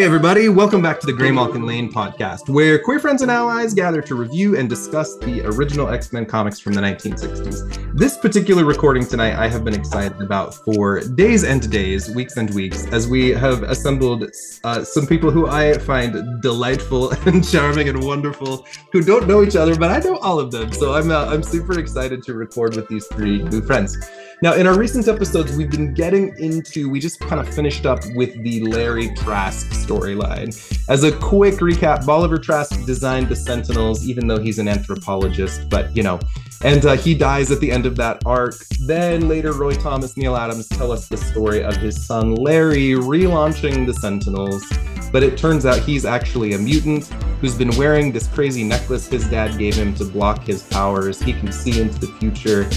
Hey, everybody, welcome back to the Graymalkin Lane podcast, where queer friends and allies gather to review and discuss the original X Men comics from the 1960s. This particular recording tonight, I have been excited about for days and days, weeks and weeks, as we have assembled uh, some people who I find delightful and charming and wonderful, who don't know each other, but I know all of them. So I'm, uh, I'm super excited to record with these three new friends. Now, in our recent episodes, we've been getting into, we just kind of finished up with the Larry Trask storyline. As a quick recap, Bolivar Trask designed the Sentinels, even though he's an anthropologist, but you know, and uh, he dies at the end of that arc. Then later, Roy Thomas, Neal Adams tell us the story of his son Larry relaunching the Sentinels. But it turns out he's actually a mutant who's been wearing this crazy necklace his dad gave him to block his powers. He can see into the future.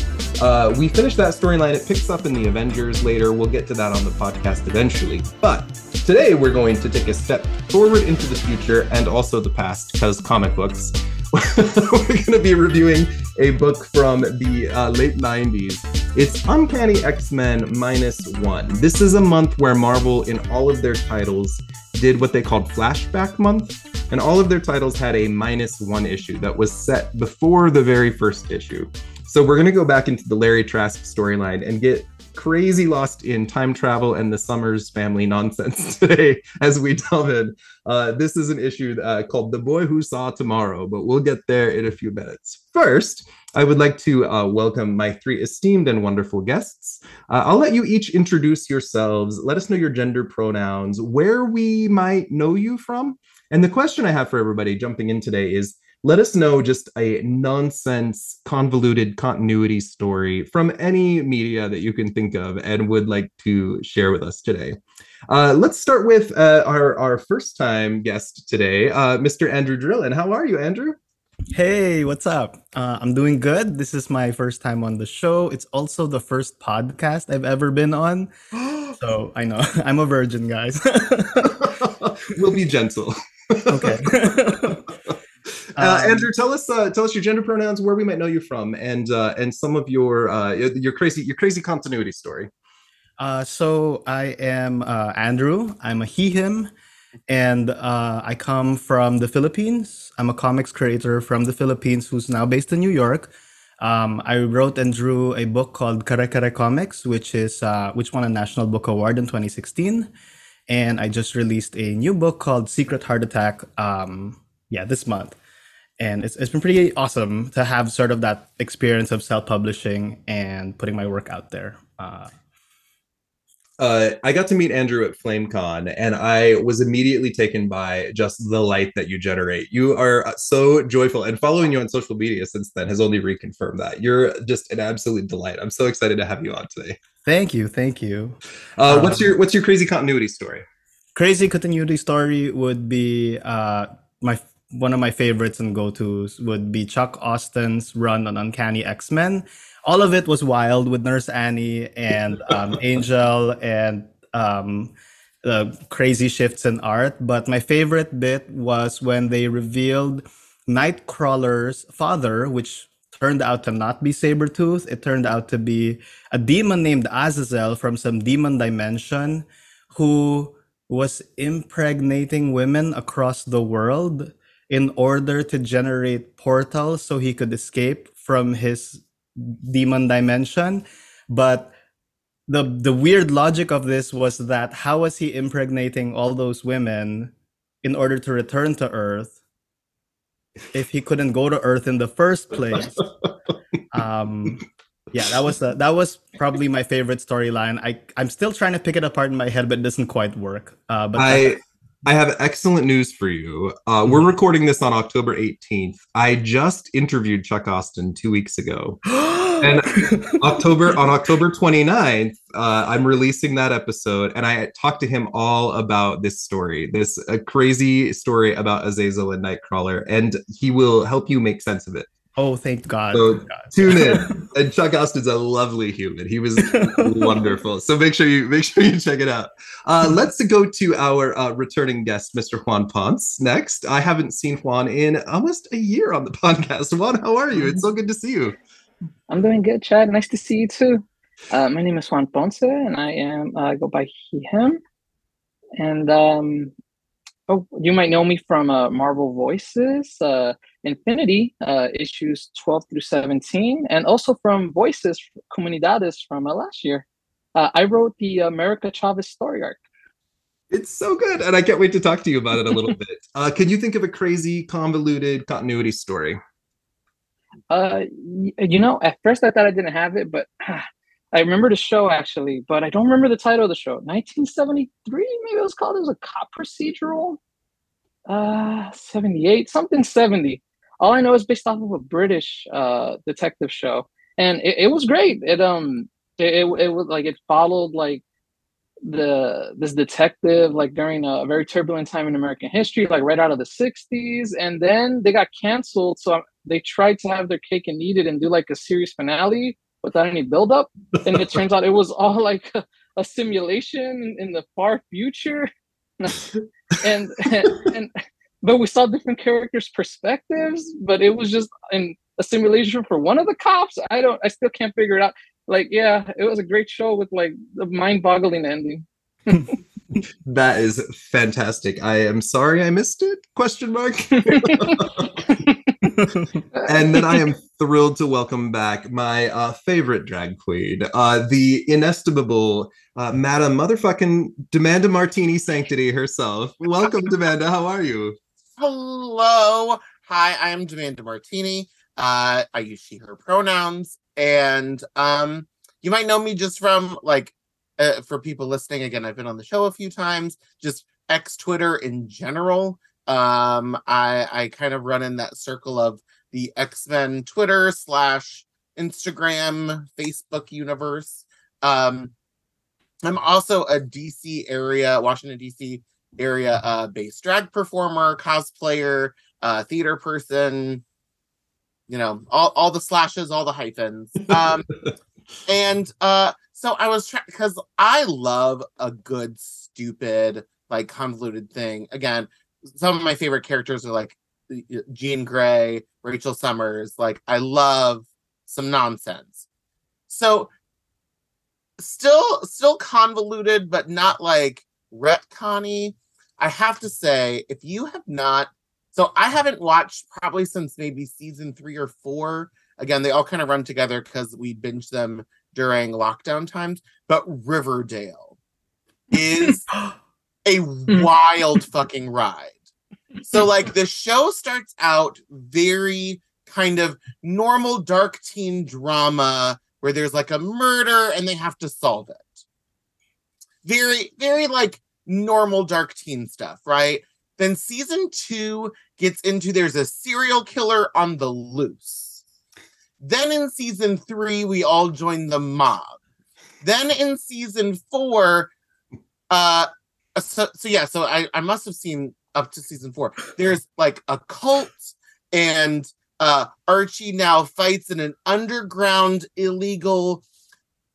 Uh, we finish that storyline. It picks up in the Avengers later. We'll get to that on the podcast eventually. But today we're going to take a step forward into the future and also the past because comic books. we're going to be reviewing a book from the uh, late 90s. It's Uncanny X Men Minus One. This is a month where Marvel, in all of their titles, did what they called Flashback Month, and all of their titles had a minus one issue that was set before the very first issue. So we're going to go back into the Larry Trask storyline and get crazy lost in time travel and the Summers family nonsense today as we delve in. Uh, this is an issue uh, called The Boy Who Saw Tomorrow, but we'll get there in a few minutes. First, I would like to uh, welcome my three esteemed and wonderful guests. Uh, I'll let you each introduce yourselves. Let us know your gender pronouns, where we might know you from. And the question I have for everybody jumping in today is let us know just a nonsense, convoluted continuity story from any media that you can think of and would like to share with us today. Uh, let's start with uh, our, our first time guest today, uh, Mr. Andrew Drilon. How are you, Andrew? Hey, what's up? Uh, I'm doing good. This is my first time on the show. It's also the first podcast I've ever been on. so I know I'm a virgin, guys. we'll be gentle. okay. Uh, um, Andrew, tell us uh, tell us your gender pronouns, where we might know you from, and uh, and some of your uh, your crazy your crazy continuity story. Uh, so I am uh, Andrew. I'm a he him, and I come from the Philippines. I'm a comics creator from the Philippines who's now based in New York. Um, I wrote and drew a book called Kare Kare Comics, which is which won a National Book Award in 2016 and I just released a new book called Secret Heart Attack. Um, yeah, this month and it's, it's been pretty awesome to have sort of that experience of self-publishing and putting my work out there uh, uh, I got to meet Andrew at FlameCon, and I was immediately taken by just the light that you generate. You are so joyful, and following you on social media since then has only reconfirmed that. You're just an absolute delight. I'm so excited to have you on today. Thank you, thank you. Uh, what's um, your What's your crazy continuity story? Crazy continuity story would be uh, my one of my favorites and go-tos would be Chuck Austin's run on Uncanny X-Men. All of it was wild with Nurse Annie and um, Angel and um, the crazy shifts in art. But my favorite bit was when they revealed Nightcrawler's father, which turned out to not be Sabretooth. It turned out to be a demon named Azazel from some demon dimension who was impregnating women across the world in order to generate portals so he could escape from his demon dimension. But the the weird logic of this was that how was he impregnating all those women in order to return to Earth if he couldn't go to Earth in the first place? um, yeah, that was the, that was probably my favorite storyline. I I'm still trying to pick it apart in my head, but it doesn't quite work. Uh, but I. I have excellent news for you. Uh, we're mm-hmm. recording this on October 18th. I just interviewed Chuck Austin two weeks ago. and October on October 29th, uh, I'm releasing that episode, and I talked to him all about this story, this a crazy story about Azazel and Nightcrawler, and he will help you make sense of it. Oh, thank God. So thank God. tune in. and Chuck Austin's a lovely human. He was wonderful. So make sure you make sure you check it out. Uh, let's go to our uh, returning guest, Mr. Juan Ponce. Next, I haven't seen Juan in almost a year on the podcast. Juan, how are you? It's so good to see you. I'm doing good, Chad. Nice to see you too. Uh, my name is Juan Ponce, and I am I go by he him. And um, oh, you might know me from uh, Marvel Voices, uh, Infinity uh, issues 12 through 17, and also from Voices Comunidades from uh, last year. Uh, I wrote the America Chavez story arc. It's so good, and I can't wait to talk to you about it a little bit. Uh, can you think of a crazy, convoluted continuity story? Uh, you know, at first I thought I didn't have it, but I remember the show actually, but I don't remember the title of the show. 1973, maybe it was called. It was a cop procedural. Uh, 78, something 70. All I know is based off of a British uh detective show, and it, it was great. It um, it, it it was like it followed like the this detective like during a very turbulent time in American history, like right out of the 60s, and then they got canceled. So they tried to have their cake and eat it and do like a series finale without any buildup. and it turns out it was all like a, a simulation in the far future. and, and, and but we saw different characters' perspectives, but it was just in a simulation for one of the cops. I don't I still can't figure it out. Like, yeah, it was a great show with like the mind-boggling ending. that is fantastic. I am sorry I missed it? Question mark. and then I am thrilled to welcome back my uh, favorite drag queen, uh, the inestimable uh, Madam Motherfucking Demanda Martini Sanctity herself. Welcome, Demanda. How are you? Hello. Hi, I'm Demanda Martini. Uh, I use she, her pronouns. And um, you might know me just from like, uh, for people listening, again, I've been on the show a few times, just X Twitter in general. Um, I I kind of run in that circle of the X Men Twitter slash Instagram Facebook universe. Um, I'm also a DC area, Washington DC area uh, based drag performer, cosplayer, uh, theater person. You know, all all the slashes, all the hyphens. Um, and uh, so I was trying because I love a good stupid like convoluted thing. Again, some of my favorite characters are like Jean Grey, Rachel Summers. Like I love some nonsense. So still still convoluted, but not like retconny. I have to say, if you have not, so I haven't watched probably since maybe season three or four. Again, they all kind of run together because we binge them during lockdown times. But Riverdale is a hmm. wild fucking ride. So like the show starts out very kind of normal dark teen drama where there's like a murder and they have to solve it. Very very like normal dark teen stuff, right? Then season 2 gets into there's a serial killer on the loose. Then in season 3 we all join the mob. Then in season 4 uh so, so yeah, so I, I must have seen up to season four. There's like a cult, and uh, Archie now fights in an underground illegal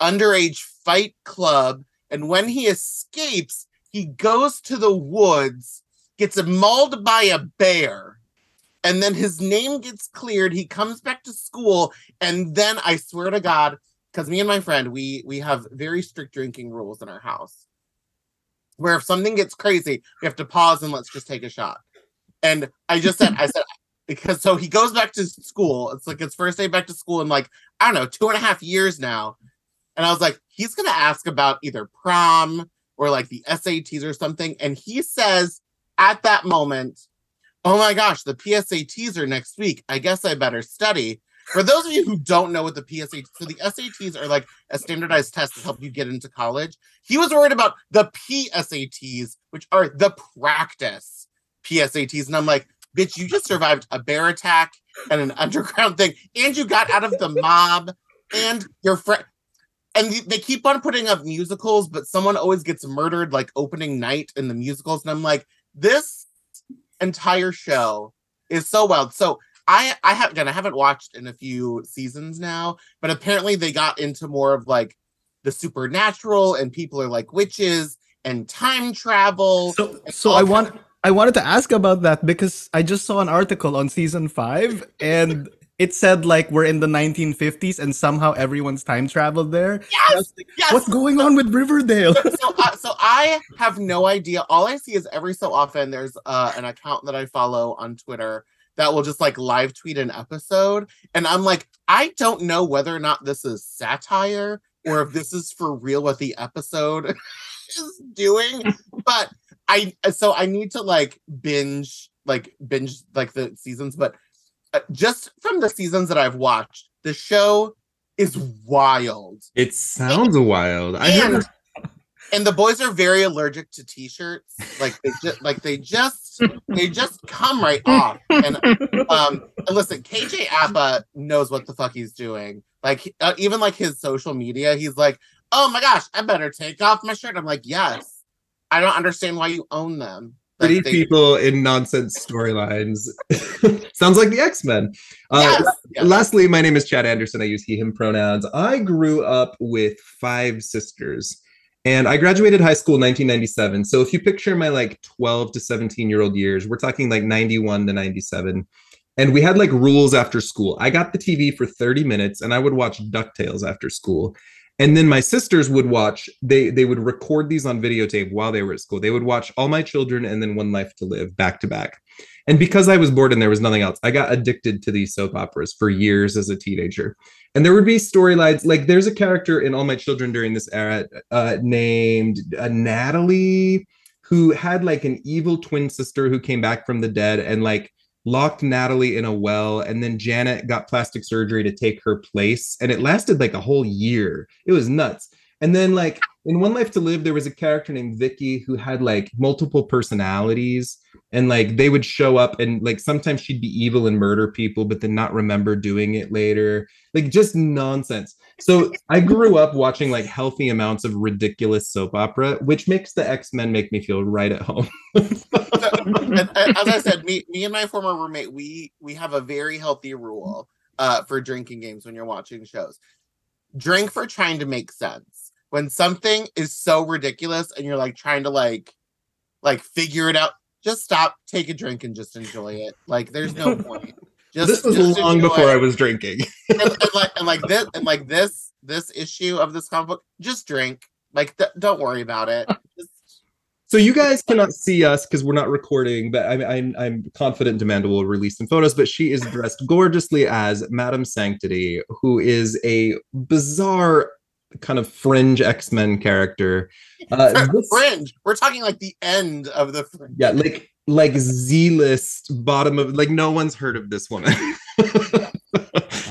underage fight club. And when he escapes, he goes to the woods, gets mauled by a bear, and then his name gets cleared. He comes back to school, and then I swear to God, because me and my friend, we we have very strict drinking rules in our house where if something gets crazy, we have to pause and let's just take a shot. And I just said, I said, because so he goes back to school. It's like his first day back to school in like, I don't know, two and a half years now. And I was like, he's to ask about either prom or like the SATs or something. And he says at that moment, oh my gosh, the PSATs are next week. I guess I better study. For those of you who don't know what the PSAT, so the SATs are like a standardized test to help you get into college. He was worried about the PSATs, which are the practice PSATs, and I'm like, bitch, you just survived a bear attack and an underground thing, and you got out of the mob, and your friend. And they keep on putting up musicals, but someone always gets murdered like opening night in the musicals. And I'm like, this entire show is so wild. So I I have again I haven't watched in a few seasons now, but apparently they got into more of like the supernatural and people are like witches and time travel. So so I want I wanted to ask about that because I just saw an article on season 5 and it said like we're in the 1950s and somehow everyone's time traveled there. Yes, like, yes. What's going on with Riverdale? so, so, uh, so I have no idea. All I see is every so often there's uh, an account that I follow on Twitter that will just like live tweet an episode, and I'm like, I don't know whether or not this is satire or if this is for real what the episode is doing. But I so I need to like binge like binge like the seasons, but just from the seasons that I've watched, the show is wild. It sounds wild. I And, and the boys are very allergic to t-shirts. Like they just like they just they just come right off. And um and listen, KJ Apa knows what the fuck he's doing. Like uh, even like his social media, he's like, "Oh my gosh, I better take off my shirt." I'm like, "Yes." I don't understand why you own them. Pretty people in nonsense storylines. Sounds like the X Men. Uh, Yes, yes. Lastly, my name is Chad Anderson. I use he, him pronouns. I grew up with five sisters. And I graduated high school in 1997. So if you picture my like 12 to 17 year old years, we're talking like 91 to 97. And we had like rules after school. I got the TV for 30 minutes and I would watch DuckTales after school. And then my sisters would watch, they they would record these on videotape while they were at school. They would watch All My Children and then One Life to Live back to back. And because I was bored and there was nothing else, I got addicted to these soap operas for years as a teenager. And there would be storylines like there's a character in All My Children during this era uh, named uh, Natalie who had like an evil twin sister who came back from the dead and like locked Natalie in a well. And then Janet got plastic surgery to take her place. And it lasted like a whole year. It was nuts. And then like in One Life to Live, there was a character named Vicky who had like multiple personalities and like they would show up and like sometimes she'd be evil and murder people but then not remember doing it later like just nonsense so i grew up watching like healthy amounts of ridiculous soap opera which makes the x-men make me feel right at home as I said, me, me and my former roommate, we we have a very healthy rule uh, for drinking games when you're watching shows. Drink for trying to make sense. When something is so ridiculous and you're like trying to like like figure it out, just stop, take a drink, and just enjoy it. Like there's no point. Just this was just long before it. i was drinking and, and like and like this and like this this issue of this comic book, just drink. Like th- don't worry about it. Just So you guys cannot see us because we're not recording, but I'm, I'm I'm confident Demanda will release some photos. But she is dressed gorgeously as Madame Sanctity, who is a bizarre kind of fringe X Men character. Uh, this- fringe. We're talking like the end of the fringe. yeah, like like Z list bottom of like no one's heard of this woman.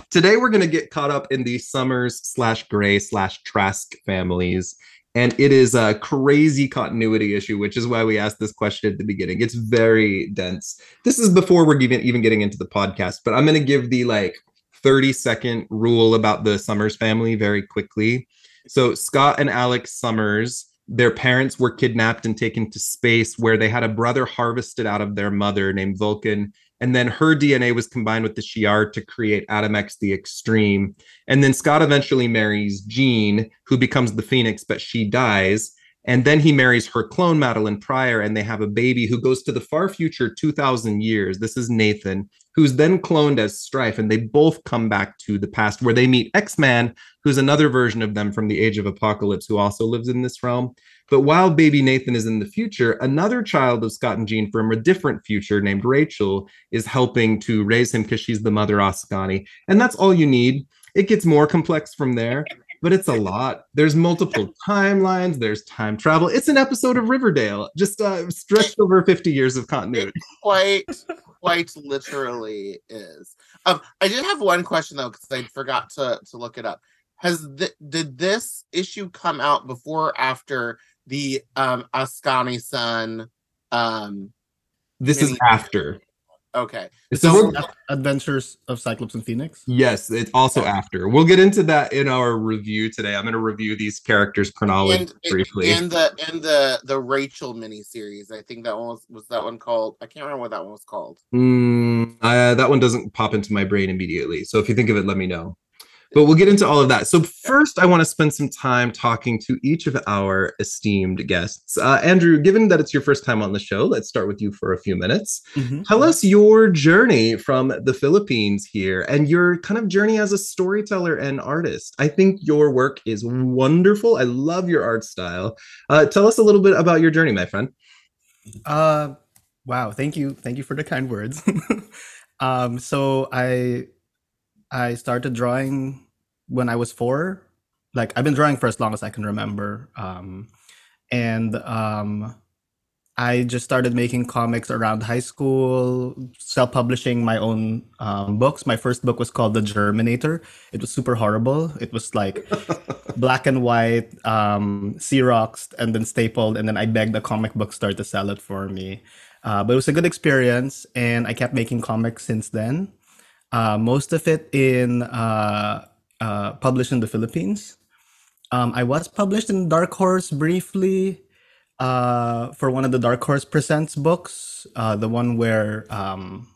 Today we're gonna get caught up in the Summers slash Gray slash Trask families. And it is a crazy continuity issue, which is why we asked this question at the beginning. It's very dense. This is before we're even even getting into the podcast, but I'm gonna give the like 30 second rule about the Summers family very quickly. So Scott and Alex Summers, their parents were kidnapped and taken to space where they had a brother harvested out of their mother named Vulcan. And then her DNA was combined with the Shi'ar to create Adam X the Extreme. And then Scott eventually marries Jean, who becomes the Phoenix, but she dies. And then he marries her clone, Madelyne Pryor, and they have a baby who goes to the far future 2,000 years. This is Nathan, who's then cloned as Strife. And they both come back to the past where they meet X Man, who's another version of them from the Age of Apocalypse, who also lives in this realm. But while baby Nathan is in the future, another child of Scott and Jean from a different future named Rachel is helping to raise him because she's the mother Askani. And that's all you need. It gets more complex from there, but it's a lot. There's multiple timelines, there's time travel. It's an episode of Riverdale, just uh, stretched over 50 years of continuity. Quite, quite literally is. Um, I did have one question though because I forgot to to look it up. Has th- did this issue come out before or after the um Askani son? Um, This is after. Okay, So So- we're- Adventures of Cyclops and Phoenix. yes, it's also after. We'll get into that in our review today. I'm going to review these characters chronologically and briefly. and the and the the Rachel miniseries. I think that one was was that one called. I can't remember what that one was called. Mm, uh, that one doesn't pop into my brain immediately. So if you think of it, let me know. But we'll get into all of that. So first, I want to spend some time talking to each of our esteemed guests. Uh, Andrew, given that it's your first time on the show, let's start with you for a few minutes. Mhm. Tell us your journey from the Philippines here and your kind of journey as a storyteller and artist. I think your work is wonderful. I love your art style. Uh, tell us a little bit about your journey, my friend. Uh, wow. Thank you. Thank you for the kind words. um, so I I started drawing when I was four. Like I've been drawing for as long as I can remember. Um, and um, I just started making comics around high school, self-publishing my own um, books. My first book was called The Germinator. It was super horrible. It was like black and white, um, Xeroxed, and then stapled, and then I begged a comic book store to sell it for me. Uh, but it was a good experience, and I kept making comics since then. Uh, most of it in uh, uh, published in the Philippines. Um, I was published in Dark Horse briefly uh, for one of the Dark Horse Presents books, uh, the one where um,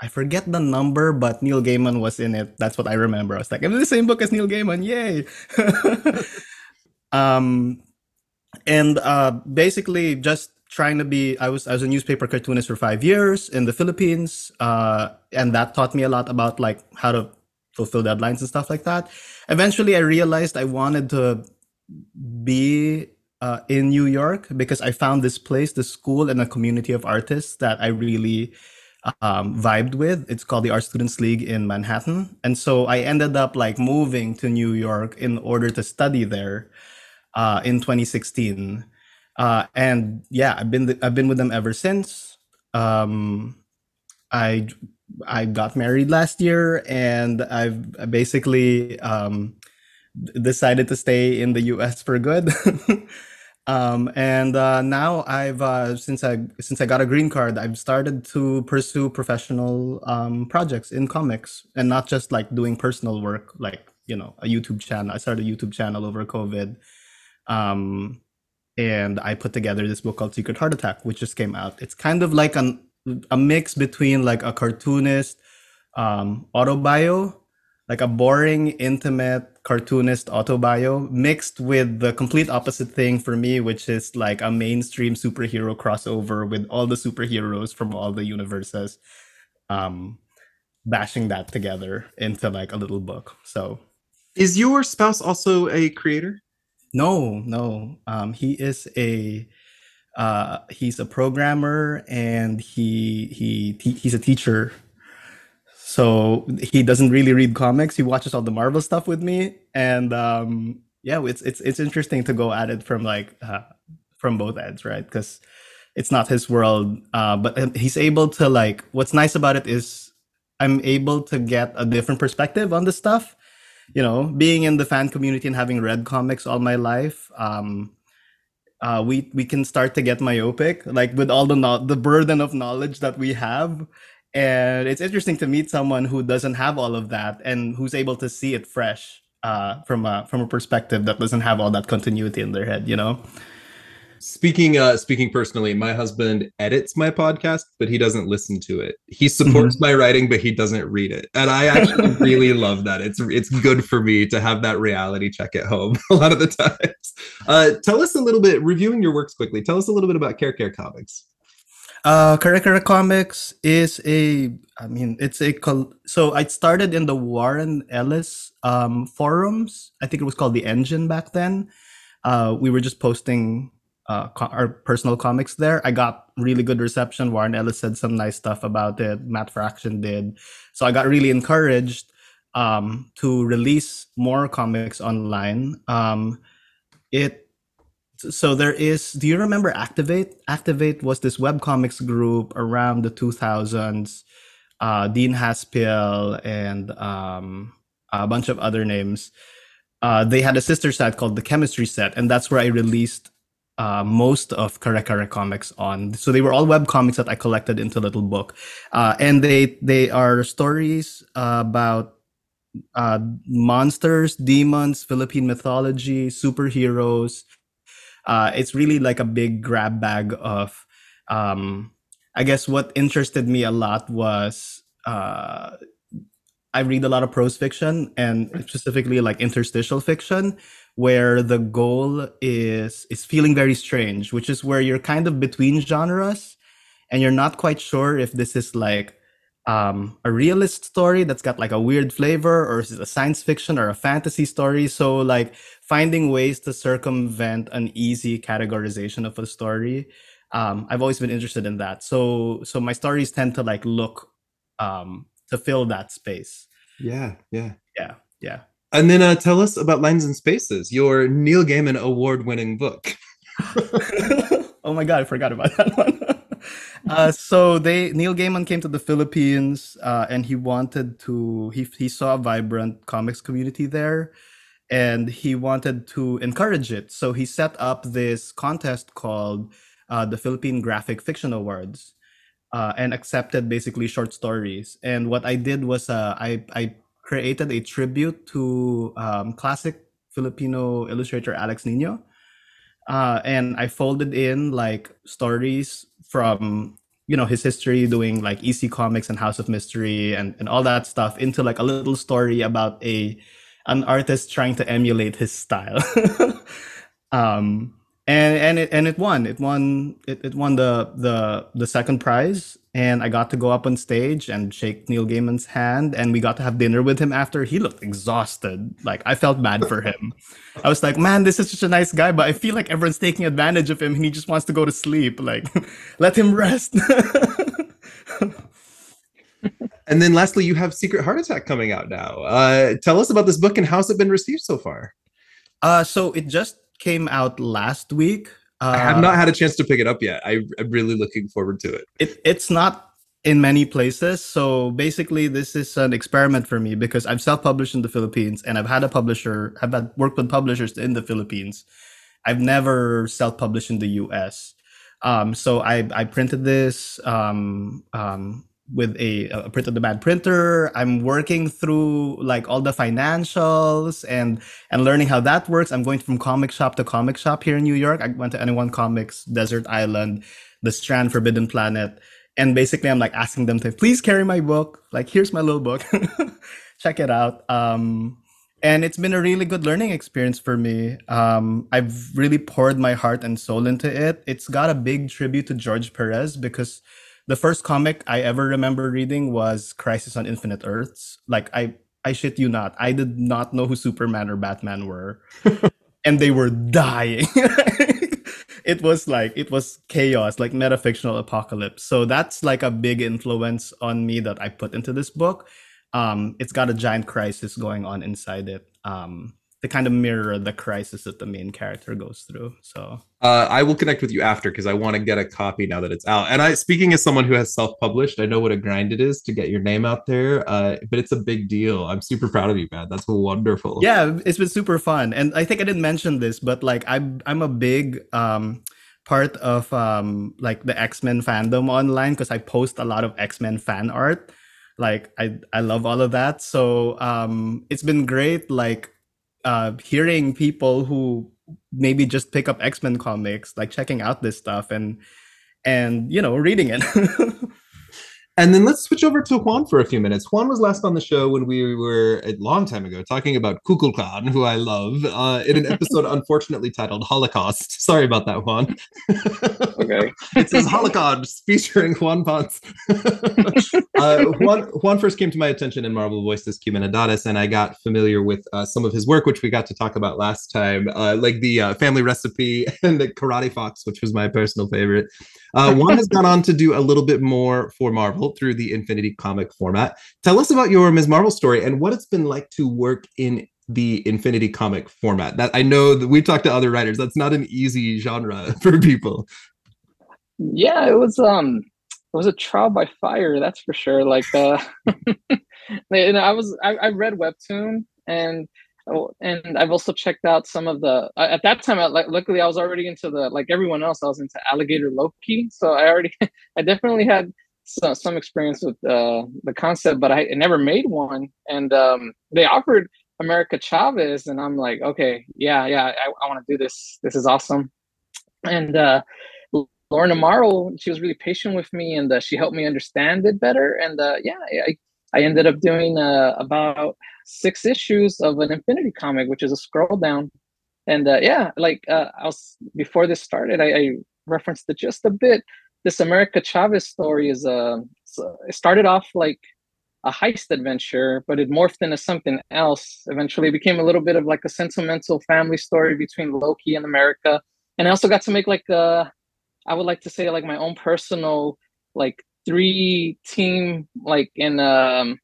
I forget the number, but Neil Gaiman was in it. That's what I remember. I was like, I'm in the same book as Neil Gaiman, yay! um, and uh, basically, just trying to be. I was I was a newspaper cartoonist for five years in the Philippines, uh, and that taught me a lot about like how to fulfill deadlines and stuff like that. Eventually, I realized I wanted to be uh, in New York because I found this place, this school, and a community of artists that I really um, vibed with. It's called the Art Students League in Manhattan, and so I ended up like moving to New York in order to study there uh, in 2016. Uh, and yeah, I've been I've been with them ever since. Um, I I got married last year, and I've basically um, decided to stay in the U.S. for good. um, and uh, now I've uh, since I since I got a green card, I've started to pursue professional um, projects in comics, and not just like doing personal work, like you know a YouTube channel. I started a YouTube channel over COVID. Um, and I put together this book called Secret Heart Attack, which just came out. It's kind of like an a mix between like a cartoonist um, autobio, like a boring, intimate cartoonist autobio, mixed with the complete opposite thing for me, which is like a mainstream superhero crossover with all the superheroes from all the universes, um, bashing that together into like a little book. So Is your spouse also a creator? No, no. Um, he is a uh, he's a programmer and he he he he's a teacher. So he doesn't really read comics. He watches all the Marvel stuff with me, and um, yeah, it's it's it's interesting to go at it from like uh, from both ends, right? Because it's not his world, uh, but um, he's able to like. What's nice about it is I'm able to get a different perspective on the stuff you know, being in the fan community and having read comics all my life, um, uh, we we can start to get myopic, like with all the no- the burden of knowledge that we have, and it's interesting to meet someone who doesn't have all of that and who's able to see it fresh uh, from a from a perspective that doesn't have all that continuity in their head. You know. Speaking uh speaking personally, my husband edits my podcast, but he doesn't listen to it. He supports my writing, but he doesn't read it. And I actually really love that. It's it's good for me to have that reality check at home a lot of the times. Uh tell us a little bit, reviewing your works quickly, tell us a little bit about Kare Kare Comics. Uh, Kare Kare Comics is a, I mean, it's a, col- so I started in the Warren Ellis um, forums. I think it was called The Engine back then. Uh, we were just posting uh, co- our personal comics there. I got really good reception. Warren Ellis said some nice stuff about it. Matt Fraction did. So I got really encouraged um, to release more comics online. Um, it so there is do you remember ACT-I-VATE ACT-I-VATE was this web comics group around the 2000s uh, dean haspiel and um, a bunch of other names uh, they had a sister set called the chemistry set and that's where i released uh, most of Karekare comics on. So they were all web comics that i collected into a little book. Uh, and they they are stories about uh, monsters demons philippine mythology superheroes. Uh, it's really like a big grab bag of um, i guess what interested me a lot was uh, I read a lot of prose fiction and specifically like interstitial fiction where the goal is is feeling very strange, which is where you're kind of between genres and you're not quite sure if this is like um, a realist story that's got like a weird flavor or is it a science fiction or a fantasy story. So like finding ways to circumvent an easy categorization of a story um, i've always been interested in that. So so my stories tend to like look um, to fill that space. Yeah, yeah. yeah yeah And then uh, tell us about Lines and Spaces, your Neil Gaiman award-winning book. oh my god, I forgot about that one. uh, so they Neil Gaiman came to the Philippines, uh, and he wanted to. He he saw a vibrant comics community there, and he wanted to encourage it. So he set up this contest called uh, the Philippine Graphic Fiction Awards, uh, and accepted basically short stories. And what I did was uh, I I created a tribute to um, classic Filipino illustrator Alex Nino uh, and I folded in like stories from you know his history doing like EC Comics and House of Mystery and, and all that stuff into like a little story about a an artist trying to emulate his style. um, and and it and it won. It won. It, it won the the the second prize, and I got to go up on stage and shake Neil Gaiman's hand, and we got to have dinner with him after. He looked exhausted. Like I felt bad for him. I was like, man, this is such a nice guy, but I feel like everyone's taking advantage of him, and he just wants to go to sleep. Like, let him rest. And then lastly, you have Secret Heart Attack coming out now. Uh, tell us about this book and how's it been received so far? uh, so it just came out last week. Uh, I have not had a chance to pick it up yet. I, I'm really looking forward to it. it, it's not in many places. So basically, this is an experiment for me because I've self-published in the Philippines and I've had a publisher, I've had worked with publishers in the Philippines. I've never self-published in the US. Um, so I, I printed this um, um, with a, a print on demand printer. I'm working through like all the financials and and learning how that works. I'm going from comic shop to comic shop here in New York. I went to Anyone Comics, Desert Island, The Strand, Forbidden Planet, and basically I'm like asking them to please carry my book. Like here's my little book, check it out. Um, and it's been a really good learning experience for me. Um, I've really poured my heart and soul into it. It's got a big tribute to George Perez because the first comic I ever remember reading was Crisis on Infinite Earths. Like I I shit you not, I did not know who Superman or Batman were. and they were dying. it was like it was chaos, like metafictional apocalypse. So that's like a big influence on me that I put into this book. Um, it's got a giant crisis going on inside it. Um, to kind of mirror the crisis that the main character goes through. So Uh, I will connect with you after because I want to get a copy now that it's out. And I, speaking as someone who has self-published, I know what a grind it is to get your name out there. Uh, but it's a big deal. I'm super proud of you, man. That's wonderful. yeah, it's been super fun. And I think I didn't mention this, but like I'm I'm a big um part of um like the X-Men fandom online because I post a lot of X-Men fan art. Like I I love all of that. So um it's been great like uh hearing people who maybe just pick up X-Men comics, like checking out this stuff and and you know reading it. And then let's switch over to Juan for a few minutes. Juan was last on the show when we were a long time ago talking about Kukulkan, who I love, uh, in an episode unfortunately titled Holocaust. Sorry about that, Juan. Okay. it says Holocaust featuring Juan Ponce. uh, Juan, Juan first came to my attention in Marvel Voices Comunidades, and I got familiar with uh, some of his work, which we got to talk about last time, uh, like the uh, Family Recipe and the Karate Fox, which was my personal favorite. Uh, Juan has gone on to do a little bit more for Marvel through the Infinity comic format. Tell us about your Ms. Marvel story and what it's been like to work in the Infinity comic format. That I know that we've talked to other writers. That's not an easy genre for people. yeah it was um it was a trial by fire that's for sure like uh and i was I, I read webtoon and and i've also checked out some of the at that time I, like luckily i was already into the like everyone else i was into alligator loki. So i already i definitely had some, experience with uh the concept but i, never made one. And um they offered america chavez and i'm like okay yeah yeah i, I want to do this. This is awesome. And uh Amaro, she was really patient with me and uh, she helped me understand it better. And uh, yeah, I, I ended up doing uh, about six issues of an Infinity comic, which is a scroll down. And uh, yeah, like uh, I was before this started, I, I referenced it just a bit. This America Chavez story is uh, it started off like a heist adventure, but it morphed into something else. Eventually, became a little bit of like a sentimental family story between Loki and America. And I also got to make like a, I would like to say like my own personal like three team like in um,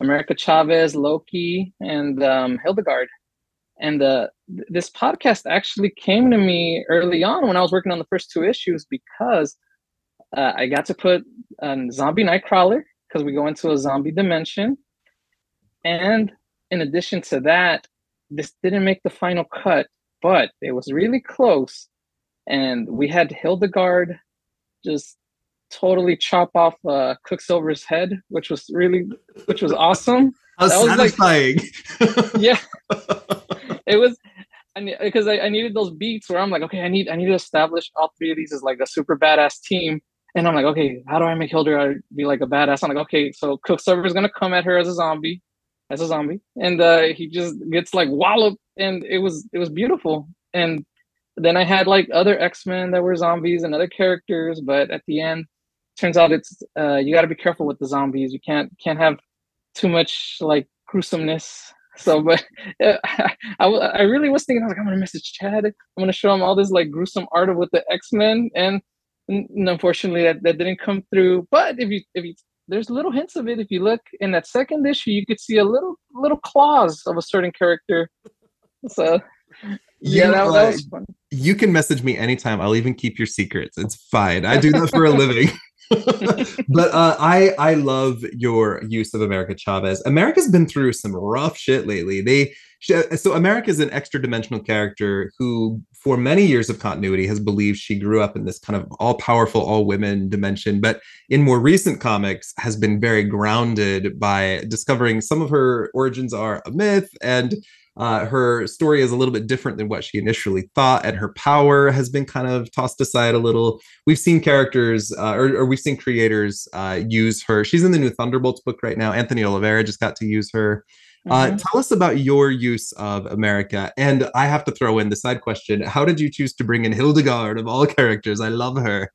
America Chavez, Loki, and um, Hildegard. And uh, th- this podcast actually came to me early on when I was working on the first two issues because uh, I got to put a zombie Nightcrawler because we go into a zombie dimension. And in addition to that, this didn't make the final cut, but it was really close. And we had Hildegard just totally chop off uh, Quicksilver's head, which was really, which was awesome. How That was like- yeah, it was because I, I needed those beats where I'm like, okay, I need I need to establish all three of these as like a super badass team. And I'm like, okay, how do I make Hildegard be like a badass? I'm like, okay, so Quicksilver is gonna come at her as a zombie, as a zombie, and uh, he just gets like walloped, and it was it was beautiful. And then I had like other X Men that were zombies and other characters, but at the end, turns out it's uh, you got to be careful with the zombies. You can't can't have too much like gruesomeness. So, but uh, I, I, really was thinking, I was like, I'm gonna message Chad. I'm gonna show him all this like gruesome art of with the X Men, and, and unfortunately, that, that didn't come through. But if you if you there's little hints of it. If you look in that second issue, you could see a little little claws of a certain character. So yeah, You, that, that was fun. you can message me anytime. I'll even keep your secrets. It's fine. I do that for a living. but uh, I I love your use of America Chavez. America's been through some rough shit lately. They so America is an extra dimensional character who, for many years of continuity, has believed she grew up in this kind of all powerful, all women dimension. But in more recent comics, has been very grounded by discovering some of her origins are a myth and uh, her story is a little bit different than what she initially thought, and her power has been kind of tossed aside a little. We've seen characters, uh, or, or we've seen creators uh, use her. She's in the new Thunderbolts book right now. Anthony Oliveira just got to use her. Uh, Mhm. tell us about your use of America. And I have to throw in the side question How did you choose to bring in Hildegard of all characters? I love her.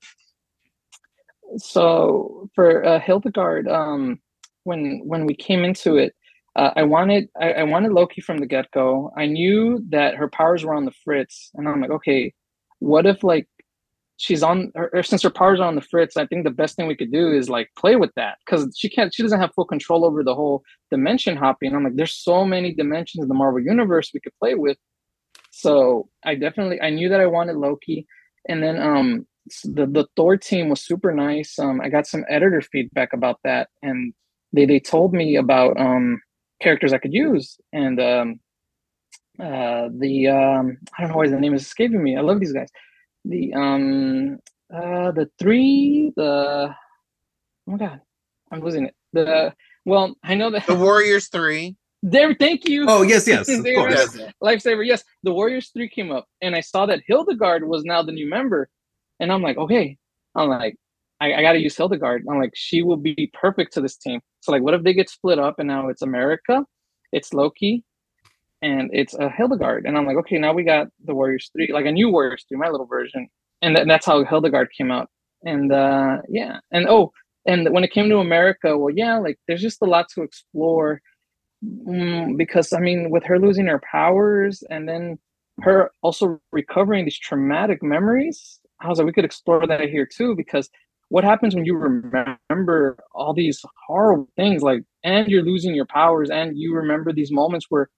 so for uh, Hildegard, um, when when we came into it, uh, I wanted I, I wanted Loki from the get go. I knew that her powers were on the fritz, and I'm like, okay, what if like she's on or since her powers are on the fritz? I think the best thing we could do is like play with that because she can't she doesn't have full control over the whole dimension hopping. I'm like, there's so many dimensions in the Marvel universe we could play with. So I definitely I knew that I wanted Loki, and then um the the Thor team was super nice. Um, I got some editor feedback about that, and they they told me about um characters I could use, and um uh the um I don't know why the name is escaping me. I love these guys. The um uh the three the oh my god I'm losing it. The well I know that The Warriors three. there. Thank you. Oh, yes, yes, of course. were- lifesaver yes the warriors 3 came up and i saw that hildegard was now the new member and i'm like okay i'm like i, I gotta use hildegard i'm like she will be perfect to this team. So like what if they get split up and now it's america it's loki and it's a hildegard and i'm like okay now we got the warriors 3 like a new warriors 3 my little version. And that, that's how hildegard came out. And uh yeah. And oh and when it came to america well yeah like there's just a lot to explore. Mm, because I mean, with her losing her powers and then her also recovering these traumatic memories, I was like, we could explore that here too. Because what happens when you remember all these horrible things, like, and you're losing your powers, and you remember these moments where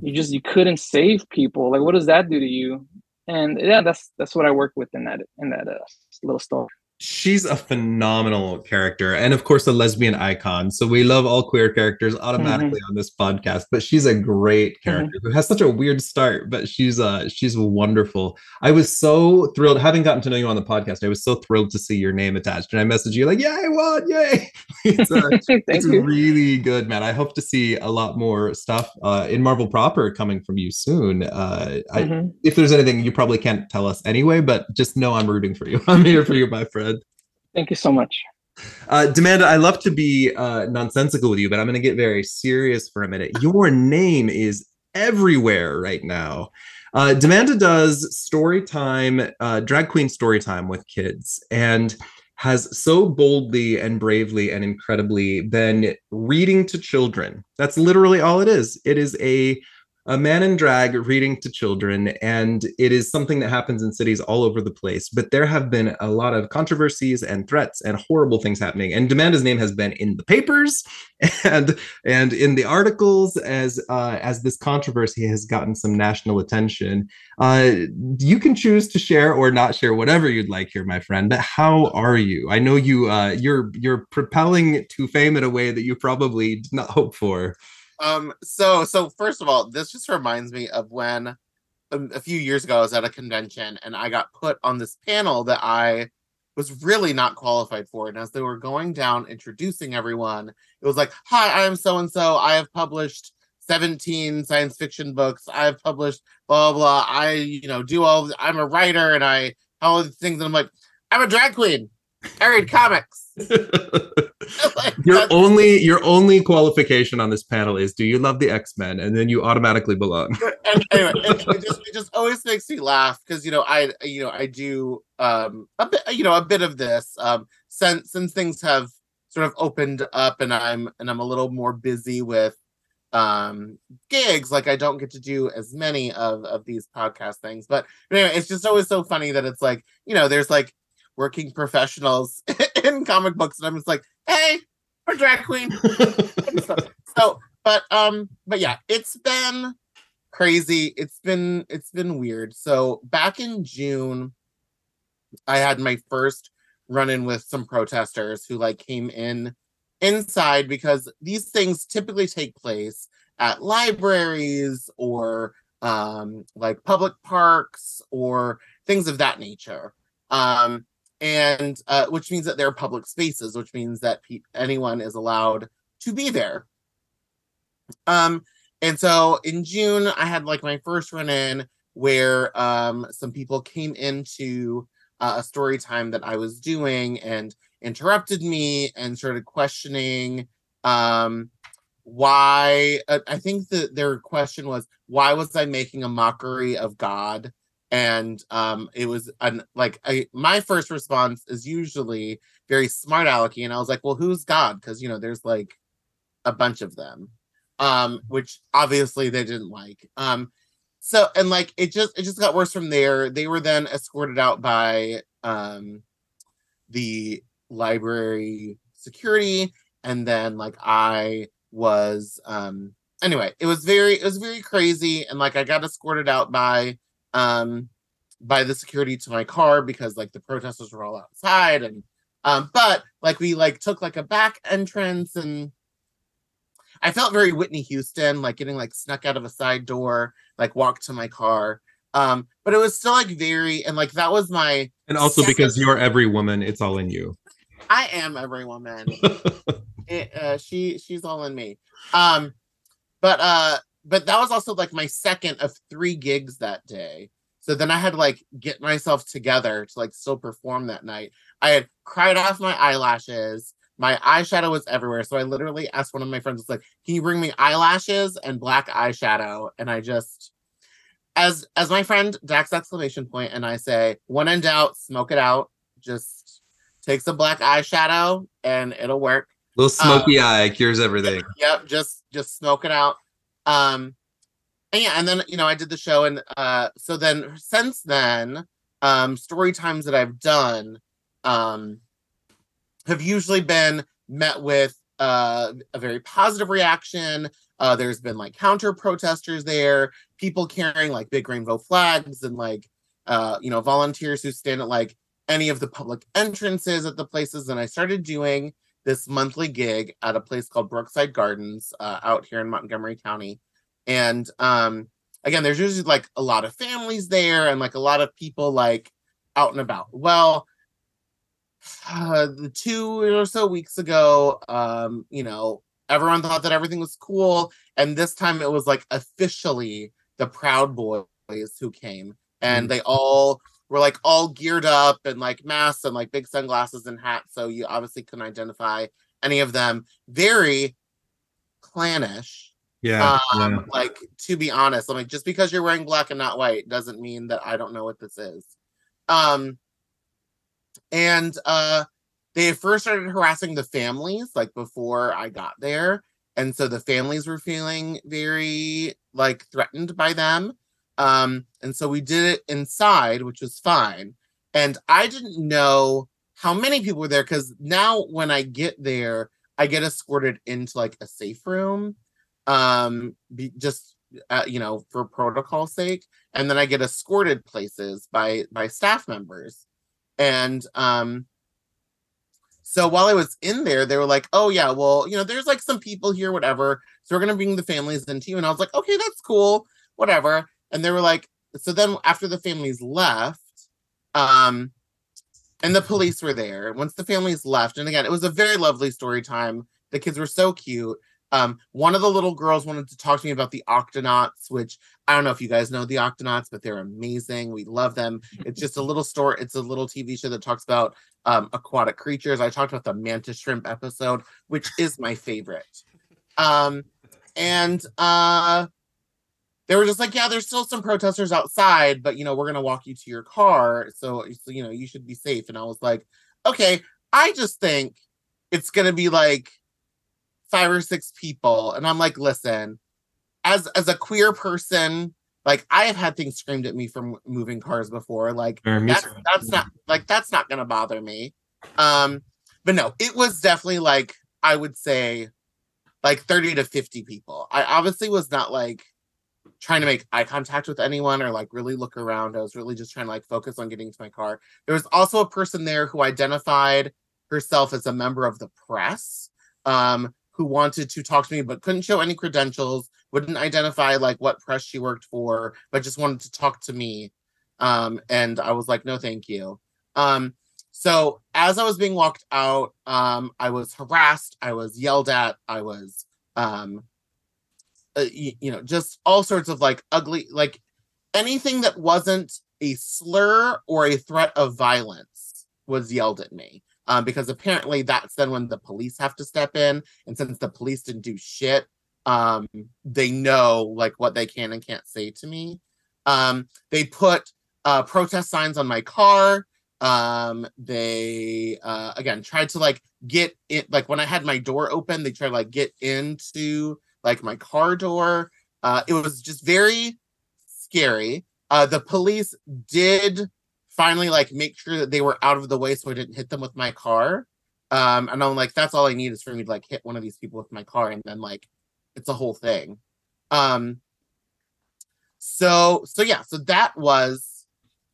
you just you couldn't save people? Like, what does that do to you? And yeah, that's that's what I work with in that in that uh, little story. She's a phenomenal character, and of course, a lesbian icon. So we love all queer characters automatically on this podcast. But she's a great character who has such a weird start, but she's uh she's wonderful. I was so thrilled, having gotten to know you on the podcast. I was so thrilled to see your name attached, and I messaged you like, "Yeah, I won! Yay!" it's, uh, it's you. really good, man. I hope to see a lot more stuff uh, in Marvel proper coming from you soon. Uh, I, Mhm. if there's anything you probably can't tell us anyway, but just know I'm rooting for you. I'm here for you, my friend. Thank you so much. Uh, Demanda, I love to be uh, nonsensical with you, but I'm going to get very serious for a minute. Your name is everywhere right now. Uh, Demanda does story time, uh, drag queen story time with kids, and has so boldly and bravely and incredibly been reading to children. That's literally all it is. It is a a man in drag reading to children, and it is something that happens in cities all over the place. But there have been a lot of controversies and threats and horrible things happening. And Demanda's name has been in the papers and and in the articles as uh, as this controversy has gotten some national attention. Uh, you can choose to share or not share whatever you'd like here, my friend. But how are you? I know you uh, you're you're propelling to fame in a way that you probably did not hope for. Um, so so first of all, this just reminds me of when um, a few years ago I was at a convention and I got put on this panel that I was really not qualified for. And as they were going down introducing everyone, it was like, "Hi, I am so and so. I have published 17 science fiction books. I have published blah blah. I you know do all. I'm a writer and I all these things. And I'm like, I'm a drag queen. I read comics. your only your only qualification on this panel is do you love the x-men? And then you automatically belong. And anyway it, it, just, it just always makes me laugh because you know i you know i do um a bit you know a bit of this um since since things have sort of opened up and i'm and i'm a little more busy with um gigs like i don't get to do as many of of these podcast things. But anyway it's just always so funny that it's like you know there's like working professionals in comic books and i'm just like hey we're drag queen. So, so but um but yeah it's been crazy. It's been it's been weird. So back in june i had my first run-in with some protesters who like came in inside because these things typically take place at libraries or um like public parks or things of that nature. Um and uh, which means that they're public spaces, which means that pe- anyone is allowed to be there. Um, and so in June, I had like my first run in where um, some people came into uh, a story time that I was doing and interrupted me and started questioning um, why. Uh, I think that their question was, why was I making a mockery of God? And um it was an like I, my first response is usually very smart alecky and i was like well who's god? Because you know there's like a bunch of them um which obviously they didn't like um so and like it just it just got worse from there. They were then escorted out by um the library security and then like i was um anyway it was very it was very crazy and like i got escorted out by um, by the security to my car because like the protesters were all outside and um, but like we like took like a back entrance and I felt very Whitney Houston, like getting like snuck out of a side door, like walked to my car. Um, but it was still like very and like that was my and also because you're every woman, it's all in you. I am every woman. it, uh, she she's all in me. Um, but uh, but that was also like my second of three gigs that day. So then I had to like get myself together to like still perform that night. I had cried off my eyelashes. My eyeshadow was everywhere. So I literally asked one of my friends, it's like, can you bring me eyelashes and black eyeshadow? And I just as as my friend Dax exclamation point, and I say, when in doubt, smoke it out. Just take some black eyeshadow and it'll work. Little smoky um, eye cures everything. Yep, just just smoke it out. Um, and yeah, and then you know I did the show, and uh, so then since then, um, story times that I've done, um, have usually been met with uh, a very positive reaction. Uh, there's been like counter protesters there, people carrying like big rainbow flags, and like uh, you know volunteers who stand at like any of the public entrances at the places. And I started doing this monthly gig at a place called Brookside Gardens uh, out here in Montgomery County. And um, again, there's usually like a lot of families there and like a lot of people like out and about. Well, uh, the two or so weeks ago, um, you know, everyone thought that everything was cool. And this time it was like officially the Proud Boys who came and mm. they all were like all geared up and like masks and like big sunglasses and hats. So you obviously couldn't identify any of them. Very clannish. Yeah, um, yeah. like to be honest, I'm like, just because you're wearing black and not white doesn't mean that I don't know what this is. Um and uh they first started harassing the families like before I got there. And so the families were feeling very like threatened by them. Um, and so we did it inside, which was fine. And I didn't know how many people were there because now when I get there, I get escorted into like a safe room, um, be, just uh, you know for protocol sake, and then I get escorted places by by staff members, and um, so while I was in there, they were like, "Oh yeah, well, you know, there's like some people here, whatever. So we're gonna bring the families into you." And I was like, "Okay, that's cool, whatever." And they were like, so then after the families left, um, and the police were there. Once the families left, and again, it was a very lovely story time. The kids were so cute. Um, one of the little girls wanted to talk to me about the Octonauts, which I don't know if you guys know the Octonauts, but they're amazing. We love them. It's just a little story. It's a little TV show that talks about um, aquatic creatures. I talked about the mantis shrimp episode, which is my favorite. Um, and uh, they were just like, yeah, there's still some protesters outside, but you know, we're gonna walk you to your car, so, so you know, you should be safe. And I was like, okay, I just think it's gonna be like five or six people, and I'm like, listen, as as a queer person, like I have had things screamed at me from moving cars before, like that's that's not like that's not gonna bother me. Um, but no, it was definitely like I would say like 30 to 50 people. I obviously was not like trying to make eye contact with anyone or like really look around. I was really just trying to like focus on getting to my car. There was also a person there who identified herself as a member of the press, um, who wanted to talk to me but couldn't show any credentials, wouldn't identify like what press she worked for, but just wanted to talk to me. Um, and I was like, no, thank you. Um, so as I was being walked out, um, I was harassed, I was yelled at, I was um uh, you, you know, just all sorts of like ugly, like anything that wasn't a slur or a threat of violence was yelled at me. Um, because apparently that's then when the police have to step in. And since the police didn't do shit, um, they know like what they can and can't say to me. Um, they put uh, protest signs on my car. Um, they uh, again tried to like get it like when I had my door open, they tried to like get into like my car door. Uh, it was just very scary. Uh, the police did finally like make sure that they were out of the way so I didn't hit them with my car. Um, and I'm like, that's all I need is for me to like hit one of these people with my car, and then like it's a whole thing. Um, so so yeah, so that was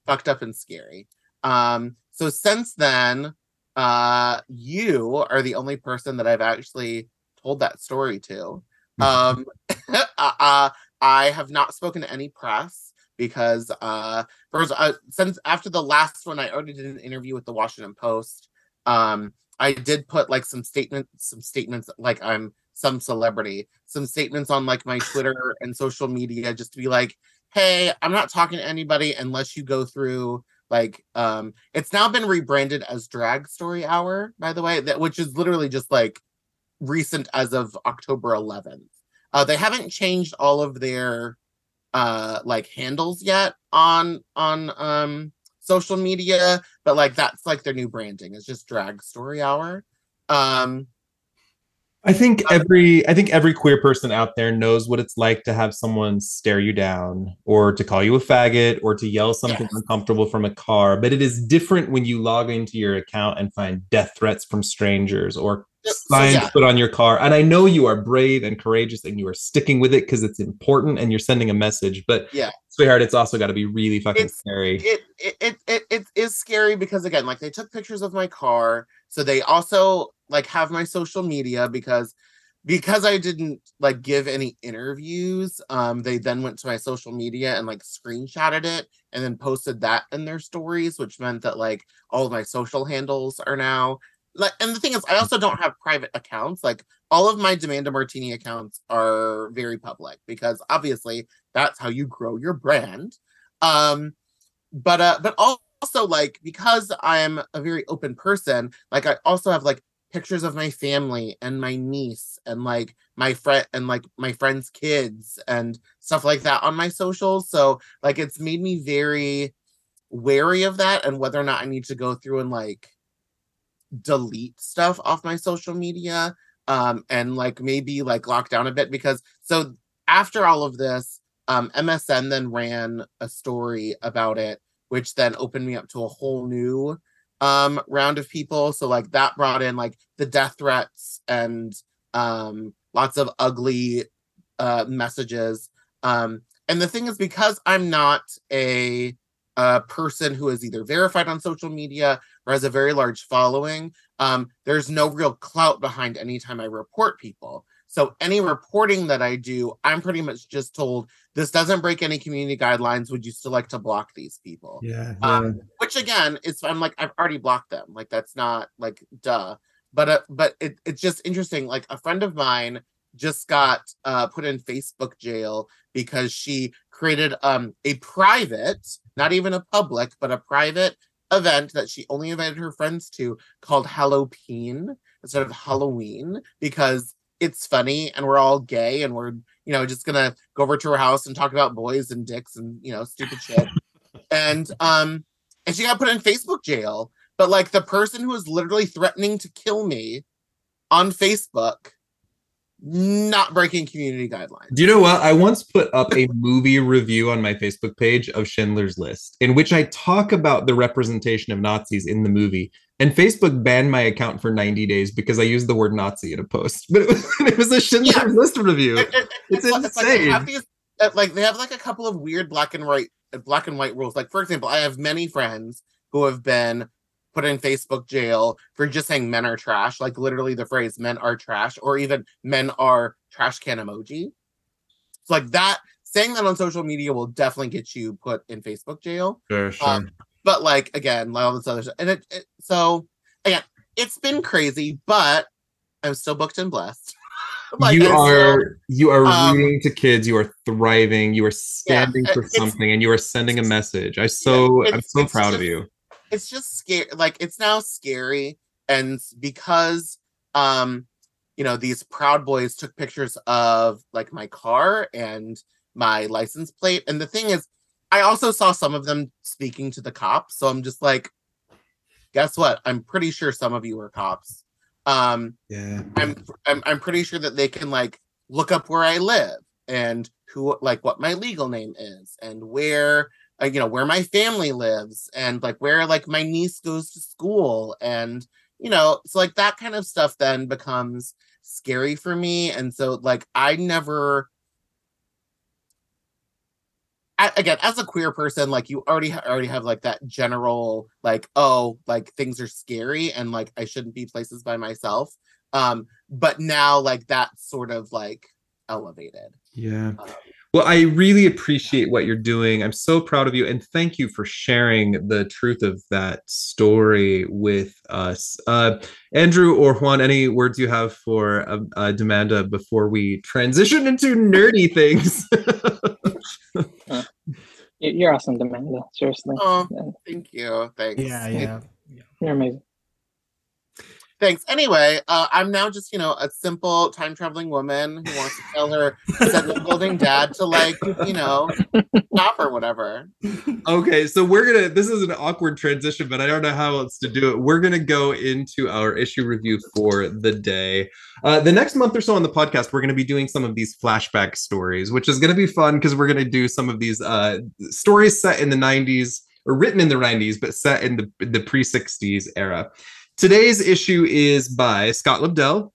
fucked up and scary. Um, so since then, uh, you are the only person that I've actually told that story to. Um, uh, I have not spoken to any press because uh, first, uh, since after the last one, I already did an interview with the Washington Post. Um, I did put like some statements, some statements like I'm some celebrity, some statements on like my Twitter and social media just to be like, hey, I'm not talking to anybody unless you go through like um it's now been rebranded as drag story hour by the way that which is literally just like recent as of october 11th uh they haven't changed all of their uh like handles yet on on um social media but like that's like their new branding. It's just drag story hour. Um I think uh, every I think every queer person out there knows what it's like to have someone stare you down or to call you a faggot or to yell something Yes. uncomfortable from a car. But it is different when you log into your account and find death threats from strangers or signs yeah. put on your car. And I know you are brave and courageous and you are sticking with it because it's important and you're sending a message. But Yeah. sweetheart, it's also got to be really fucking It's- scary. it it, it it it is scary because again like they took pictures of my car so they also like have my social media because because i didn't like give any interviews um they then went to my social media and like screenshotted it and then posted that in their stories which meant that like all of my social handles are now like and the thing is i also don't have private accounts like all of my Demanda martini accounts are very public because obviously that's how you grow your brand um but uh, but also like because I'm a very open person, like I also have like pictures of my family and my niece and like my friend and like my friends' kids and stuff like that on my socials. So like it's made me very wary of that and whether or not I need to go through and like delete stuff off my social media um and like maybe like lock down a bit because so after all of this um MSN then ran a story about it which then opened me up to a whole new um round of people. So like that brought in like the death threats and um lots of ugly uh messages. Um and the thing is because i'm not a, a person who is either verified on social media or has a very large following um there's no real clout behind anytime i report people so any reporting that i do i'm pretty much just told this doesn't break any community guidelines. Would you still like to block these people? Yeah. um, which again is i'm like i've already blocked them. Like that's not like duh. But uh, but it, it's just interesting. Like a friend of mine just got uh, put in facebook jail because she created um a private not even a public but a private event that she only invited her friends to called halloween instead of halloween because it's funny and we're all gay and we're you know just gonna go over to her house and talk about boys and dicks and you know stupid shit and um and she got put in facebook jail but like the person who was literally threatening to kill me on facebook not breaking community guidelines Do you know what? I once put up a movie review on my Facebook page of Schindler's List, in which I talk about the representation of Nazis in the movie. And Facebook banned my account for 90 days because I used the word Nazi in a post. But it was, it was a Schindler's Yeah. List review. It- it- It's like- like insane. these uh, like they have like a couple of weird black and white uh, black and white rules like for example i have many friends who have been put in facebook jail for just saying men are trash like literally the phrase men are trash or even men are trash can emoji so like that saying that on social media will definitely get you put in facebook jail Sure, sure. Um, but like again, like all this other stuff, and it, it so again, it's been crazy, but I'm still booked and blessed. Like, you I'm still- are you are um, reading to kids. You are thriving. You are standing for something, and you are sending a message. I so I'm so proud of you. it's just scary. Like it's now scary, and because um, you know, these proud boys took pictures of like my car and my license plate, and the thing is, I also saw some of them speaking to the cops. So I'm just like, guess what? I'm pretty sure some of you are cops. Um, Yeah. I'm, I'm I'm pretty sure that they can like look up where I live and who like what my legal name is and where uh, you know where my family lives and like where like my niece goes to school and you know so like that kind of stuff then becomes scary for me and so like I never I, again as a queer person like you already ha- already have like that general like oh like things are scary and like I shouldn't be places by myself um but now like that's sort of like elevated Yeah. Um, Well, I really appreciate what you're doing. I'm so proud of you. And thank you for sharing the truth of that story with us. Uh, Andrew or Juan, any words you have for uh, uh, Demanda before we transition into nerdy things? You- You're awesome, Demanda. Seriously. oh Yeah, thank you thanks Yeah, yeah. You're amazing. Thanks anyway uh i'm now just you know a simple time traveling woman who wants to tell her building dad to like you know stop or whatever okay, so we're gonna. This is an awkward transition, but I don't know how else to do it. We're gonna go into our issue review for the day. Uh, the next month or so on the podcast, we're gonna be doing some of these flashback stories, which is gonna be fun because we're gonna do some of these uh, stories set in the '90s or written in the '90s, but set in the the pre '60s era. Today's issue is by Scott Lobdell,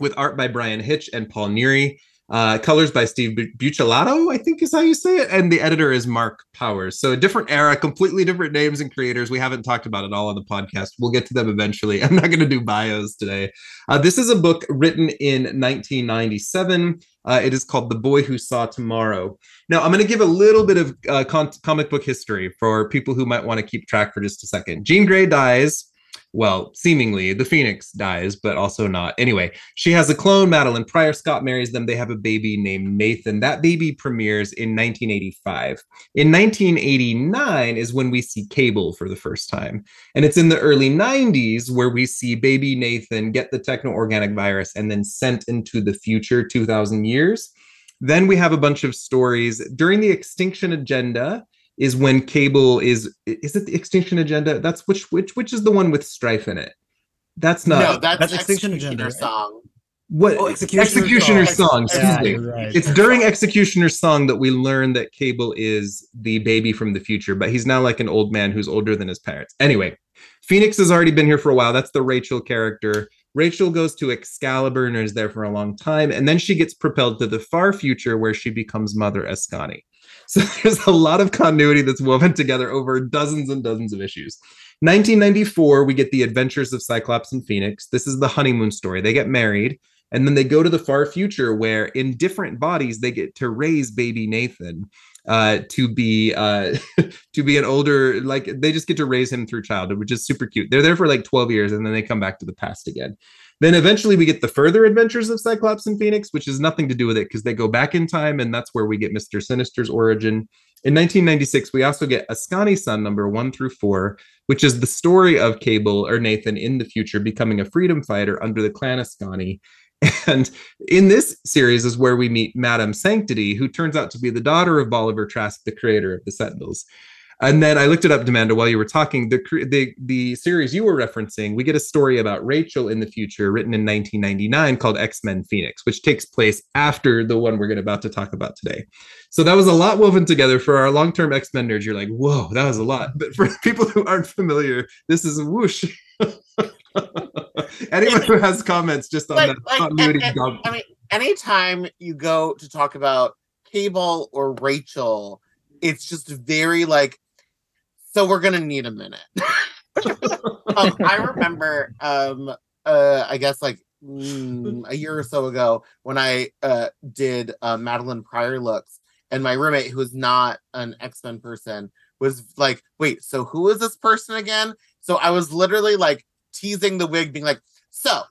with art by Bryan Hitch and Paul Neary. Uh, colors by Steve Bu- Buccellato, I think is how you say it, and the editor is Mark Powers. So a different era, completely different names and creators. We haven't talked about it all on the podcast. We'll get to them eventually. I'm not going to do bios today. Uh, this is a book written in 1997. Uh, it is called The Boy Who Saw Tomorrow. Now I'm going to give a little bit of uh, con- comic book history for people who might want to keep track for just a second. Jean Grey dies well, seemingly the Phoenix dies, but also not. Anyway, she has a clone, Madelyne Pryor. Scott marries them. They have a baby named Nathan. That baby premieres in 1985. In 1989 is when we see Cable for the first time. And it's in the early 90s where we see baby Nathan get the techno organic virus and then sent into the future 2000 years. Then we have a bunch of stories during the extinction agenda is when cable is is it the extinction agenda? That's which which which is the one with strife in it? That's not. no, that's, That's Extinction Extinction Agenda Agenda, right? song. what? Oh, Executioner's executioner's Song. song excuse Yeah, me. you're right. it's during executioner's song that we learn that cable is the baby from the future but he's now like an old man who's older than his parents. Anyway phoenix has already been here for a while. That's the rachel character. Rachel goes to excalibur and is there for a long time and then she gets propelled to the far future where she becomes mother Askani so there's a lot of continuity that's woven together over dozens and dozens of issues. 1994 we get the adventures of cyclops and phoenix. This is the honeymoon story. They get married and then they go to the far future where in different bodies they get to raise baby nathan uh, to be uh, to be an older like they just get to raise him through childhood which is super cute. They're there for like 12 years and then they come back to the past again then eventually we get the further adventures of cyclops and phoenix which has nothing to do with it because they go back in time and that's where we get mr sinister's origin in 1996 we also get Askani sun number one through four which is the story of cable or nathan in the future becoming a freedom fighter under the clan Askani and in this series is where we meet Madame Sanctity, who turns out to be the daughter of Bolivar Trask, the creator of the Sentinels. And then I looked it up, Demanda, while you were talking. The, the the series you were referencing, we get a story about Rachel in the future, written in 1999, called X Men Phoenix, which takes place after the one we're going to about to talk about today. So that was a lot woven together for our long term X Men nerds. You're like, whoa, that was a lot. But for people who aren't familiar, this is whoosh. Anyone who has comments just on Like, that like, continuity I mean, anytime you go to talk about Cable or Rachel, it's just very like, so we're gonna need a minute. um, I remember, um, uh, I guess like mm, a year or so ago when I uh, did uh, Madelyne Pryor looks, and my roommate, who is not an X Men person, was like, "Wait, so who is this person again?" So I was literally like teasing the wig, being like, "So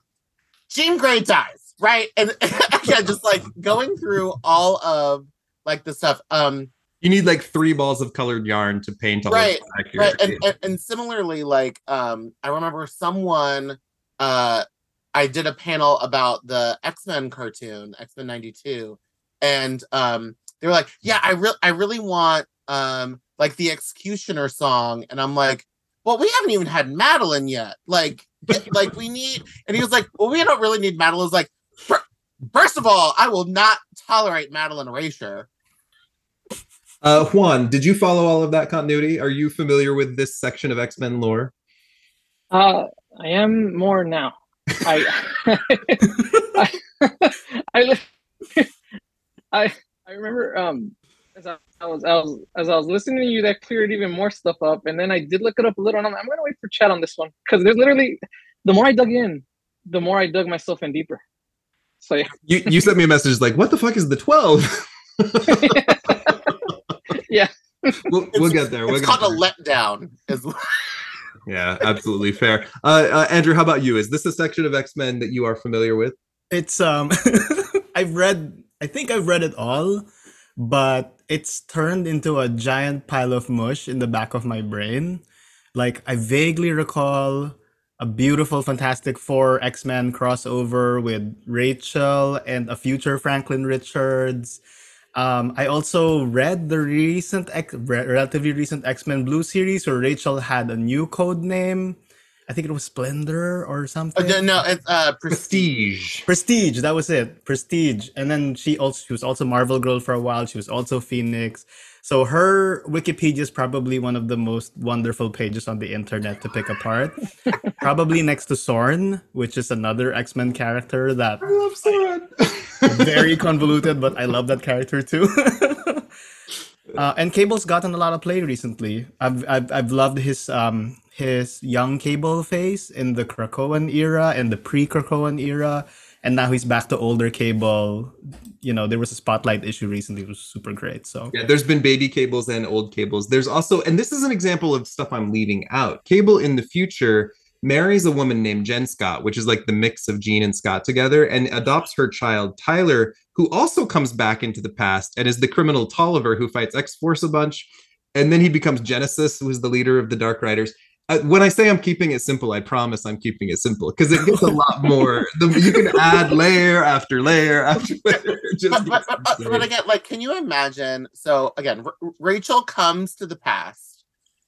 Jean Grey dies, right?" And yeah, just like going through all of like the stuff. Um, You need like three balls of colored yarn to paint all Right, of accurate. right and, and and similarly like um i remember someone uh i did a panel about the x-men cartoon x-men 92 and um they were like yeah i really i really want um like the executioner song and i'm like well we haven't even had Madelyne yet like like we need and he was like well we don't really need Madelyne I was like first of all i will not tolerate Madelyne erasure Uh, Juan, did you follow all of that continuity? Are you familiar with this section of X Men lore? Uh, I am more now. I, I, I, I, I remember um, as I, I was, I was, as I was listening to you, that cleared even more stuff up, and then I did look it up a little, and I'm, I'm gonna wait for chat on this one because there's literally, the more I dug in, the more I dug myself in deeper. So yeah, You you sent me a message like, "What the fuck is the 12? Yeah. we'll, we'll get there. We'll it's get called there. a letdown as well Yeah, absolutely fair. Uh, uh, Andrew, how about you? Is this a section of X Men that you are familiar with? It's um I've read I think I've read it all, but it's turned into a giant pile of mush in the back of my brain. Like I vaguely recall a beautiful Fantastic Four X-Men crossover with Rachel and a future Franklin Richards. Um, I also read the recent, X, re- relatively recent X-Men Blue series where Rachel had a new code name. I think it was Splendor or Oh, something. no, no, it's uh prestige. Prestige. Prestige, that was it. Prestige. And then she also she was also Marvel Girl for a while. She was also Phoenix. So her Wikipedia is probably one of the most wonderful pages on the internet to pick apart. probably next to Xorn, which is another X-Men character that I love Soren. Very convoluted, but I love that character too. uh, and Cable's gotten a lot of play recently. I've I've, I've loved his um his young Cable face in the Krakoan era and the pre-Krakoan era, and now he's back to older Cable. You know, there was a spotlight issue recently, it was super great. So Yeah, there's been baby cables and old cables. There's also, and this is an example of stuff I'm leaving out. Cable in the future marries a woman named Jenskot, which is like the mix of Jean and Scott together, and adopts her child Tyler, who also comes back into the past and is the criminal Tolliver who fights X Force a bunch. And then he becomes Genesis, who is the leader of the Dark Riders. Uh, when I say I'm keeping it simple, I promise I'm keeping it simple because it gets a lot more. The, you can add layer after layer after layer. But, but, but, but, but again, like, can you imagine? So again, R- Rachel comes to the past,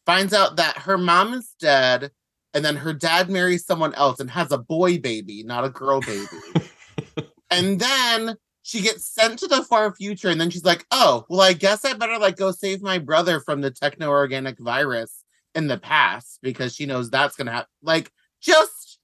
finds out that her mom is dead, and then her dad marries someone else and has a boy baby, not a girl baby. and then she gets sent to the far future, and then she's like, "Oh, well, I guess I better like go save my brother from the techno organic virus." in the past because she knows that's gonna happen. Like just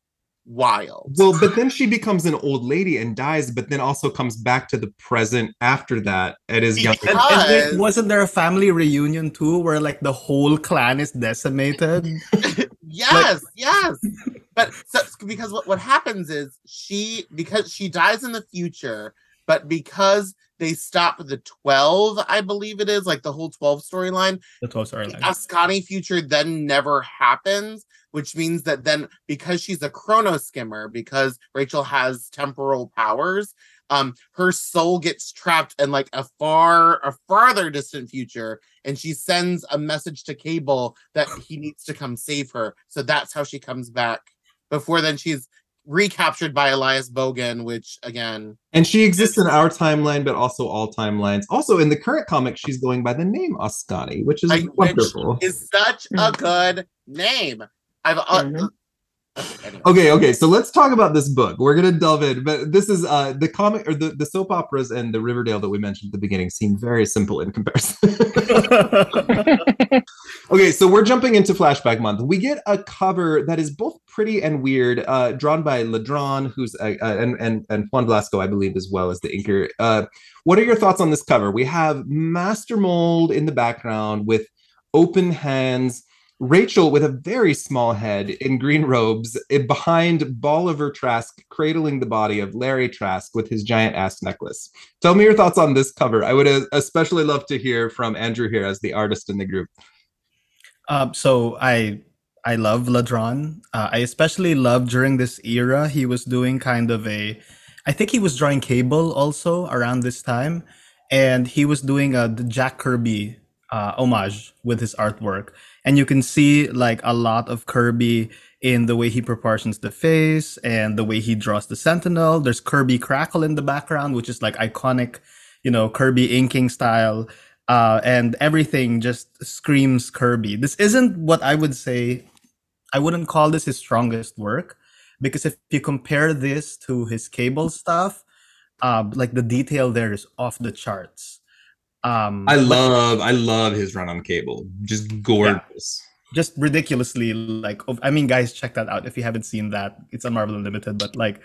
wild. Well, but then she becomes an old lady and dies, but then also comes back to the present after that and is young. And, and there, wasn't there a family reunion too where like the whole clan is decimated? yes, like... yes. But so, because what, what happens is she because she dies in the future, but because they stop the 12, I believe it is, like the whole 12 storyline. The 12 storyline. Askani future then never happens, which means that then because she's a chrono skimmer, because Rachel has temporal powers, um, her soul gets trapped in like a far, a farther distant future, and she sends a message to Cable that he needs to come save her. So that's how she comes back. Before then, she's recaptured by Elias Bogan, which again. And she exists in our timeline, but also all timelines. Also, in the current comic, she's going by the name Askani, which is I, wonderful. Which is such a hmm. good name. I've uh, mm-hmm. Anyway. Okay, okay. So let's talk about this book. We're gonna delve in, but this is uh the comic or the, the soap operas and the Riverdale that we mentioned at the beginning seem very simple in comparison. okay, so we're jumping into flashback month. We get a cover that is both pretty and weird, uh, drawn by Ladrönn, who's uh, uh, and and and Juan Vlasco, I believe, as well as the inker. Uh, what are your thoughts on this cover? We have Master Mold in the background with open hands Rachel with a very small head in green robes eh, behind Bolivar Trask cradling the body of Larry Trask with his giant ass necklace. Tell me your thoughts on this cover. I would uh, especially love to hear from Andrew here as the artist in the group. Um, so I I love Ladrönn. Uh, I especially love during this era he was doing kind of a I think he was drawing Cable also around this time and he was doing a Jack Kirby uh, homage with his artwork and you can see like a lot of Kirby in the way he proportions the face and the way he draws the Sentinel. There's Kirby Crackle in the background, which is like iconic, you know, Kirby inking style. Uh, and everything just screams Kirby. This isn't what I would say. I wouldn't call this his strongest work because if you compare this to his cable stuff, uh, like the detail there is off the charts. Um, I love, I love his run on cable. Just gorgeous. Yeah. Just ridiculously like. I mean, guys, check that out if you haven't seen that. It's on Marvel Unlimited, but like,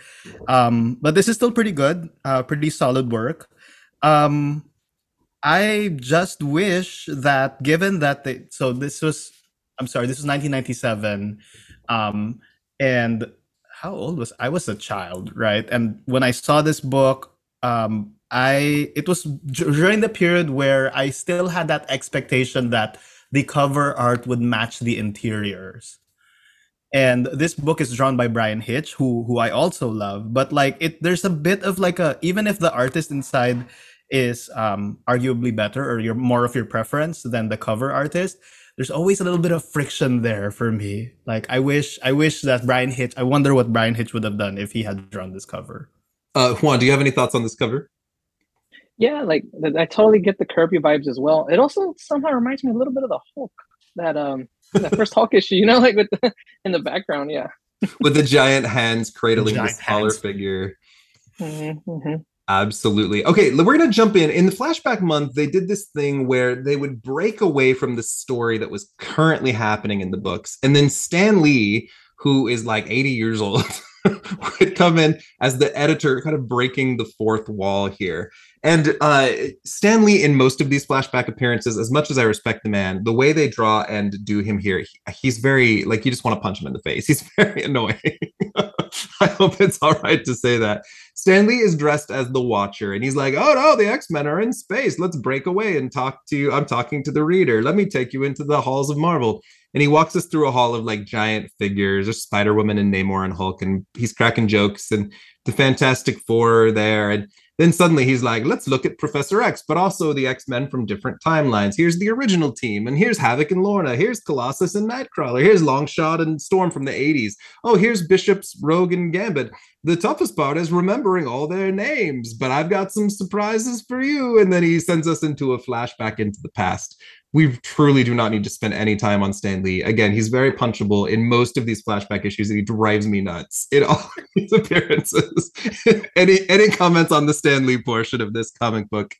um, but this is still pretty good. Uh, pretty solid work. Um, I just wish that given that they, so this was, I'm sorry, this was 1997, um, and how old was I? was a child, right? And when I saw this book, um, I it was during the period where I still had that expectation that the cover art would match the interiors. And this book is drawn by Bryan Hitch, who who I also love. But like it, there's a bit of like a even if the artist inside is um, arguably better or you're more of your preference than the cover artist, there's always a little bit of friction there for me. Like I wish I wish that Bryan Hitch. I wonder what Bryan Hitch would have done if he had drawn this cover. Uh, Juan, do you have any thoughts on this cover? Yeah, like I totally get the Kirby vibes as well. It also somehow reminds me a little bit of the Hulk that um that first Hulk issue, you know, like with the, in the background, yeah. with the giant hands cradling giant the smaller figure. Mm-hmm, mm-hmm. Absolutely. Okay, we're going to jump in. In the flashback month, they did this thing where they would break away from the story that was currently happening in the books. And then Stan Lee, who is like 80 years old, would come in as the editor, kind of breaking the fourth wall here. And uh, Stan Lee, in most of these flashback appearances, as much as I respect the man, the way they draw and do him here, he, he's very like you just want to punch him in the face. He's very annoying. I hope it's all right to say that. Stan Lee is dressed as the Watcher, and he's like, "Oh no, the X Men are in space. Let's break away and talk to. You. I'm talking to the reader. Let me take you into the halls of Marvel." And he walks us through a hall of like giant figures. There's Spider Woman and Namor and Hulk, and he's cracking jokes, and the Fantastic Four are there, and then suddenly he's like, let's look at Professor X, but also the X Men from different timelines. Here's the original team, and here's Havoc and Lorna. Here's Colossus and Nightcrawler. Here's Longshot and Storm from the 80s. Oh, here's Bishops, Rogue, and Gambit. The toughest part is remembering all their names, but I've got some surprises for you. And then he sends us into a flashback into the past we truly do not need to spend any time on Stan Lee. Again, he's very punchable in most of these flashback issues, and he drives me nuts in all his appearances. any any comments on the Stan Lee portion of this comic book?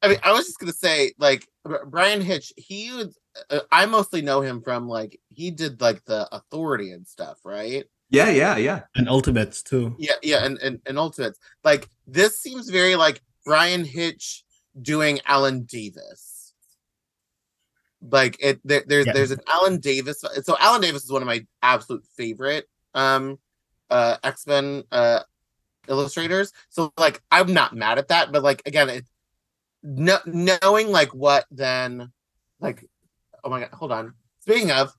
I mean, I was just gonna say, like Bryan Hitch, he would. Uh, I mostly know him from like he did like the Authority and stuff, right? Yeah, yeah, yeah. And Ultimates too. Yeah, yeah, and and, and Ultimates. Like this seems very like Bryan Hitch doing Alan Davis like it there, there's yeah. there's an Alan Davis. So Alan Davis is one of my absolute favorite um uh X-Men uh illustrators. So like I'm not mad at that, but like again, it, no, knowing like what then like oh my god, hold on. Speaking of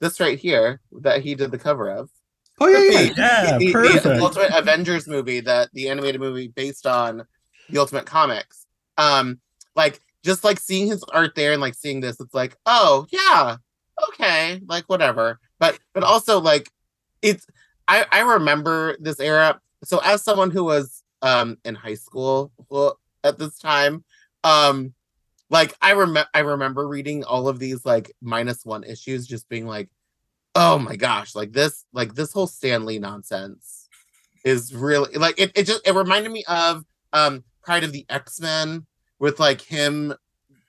this right here that he did the cover of. Oh yeah, yeah, yeah, the, perfect. The, the Ultimate Avengers movie that the animated movie based on the Ultimate Comics. Um, like just like seeing his art there and like seeing this, it's like, oh yeah, okay, like whatever. But but also like it's I I remember this era. So as someone who was um in high school at this time, um like I remember I remember reading all of these like minus one issues, just being like, oh my gosh, like this like this whole Stan Lee nonsense is really like it. It just it reminded me of um Pride of the X Men with like him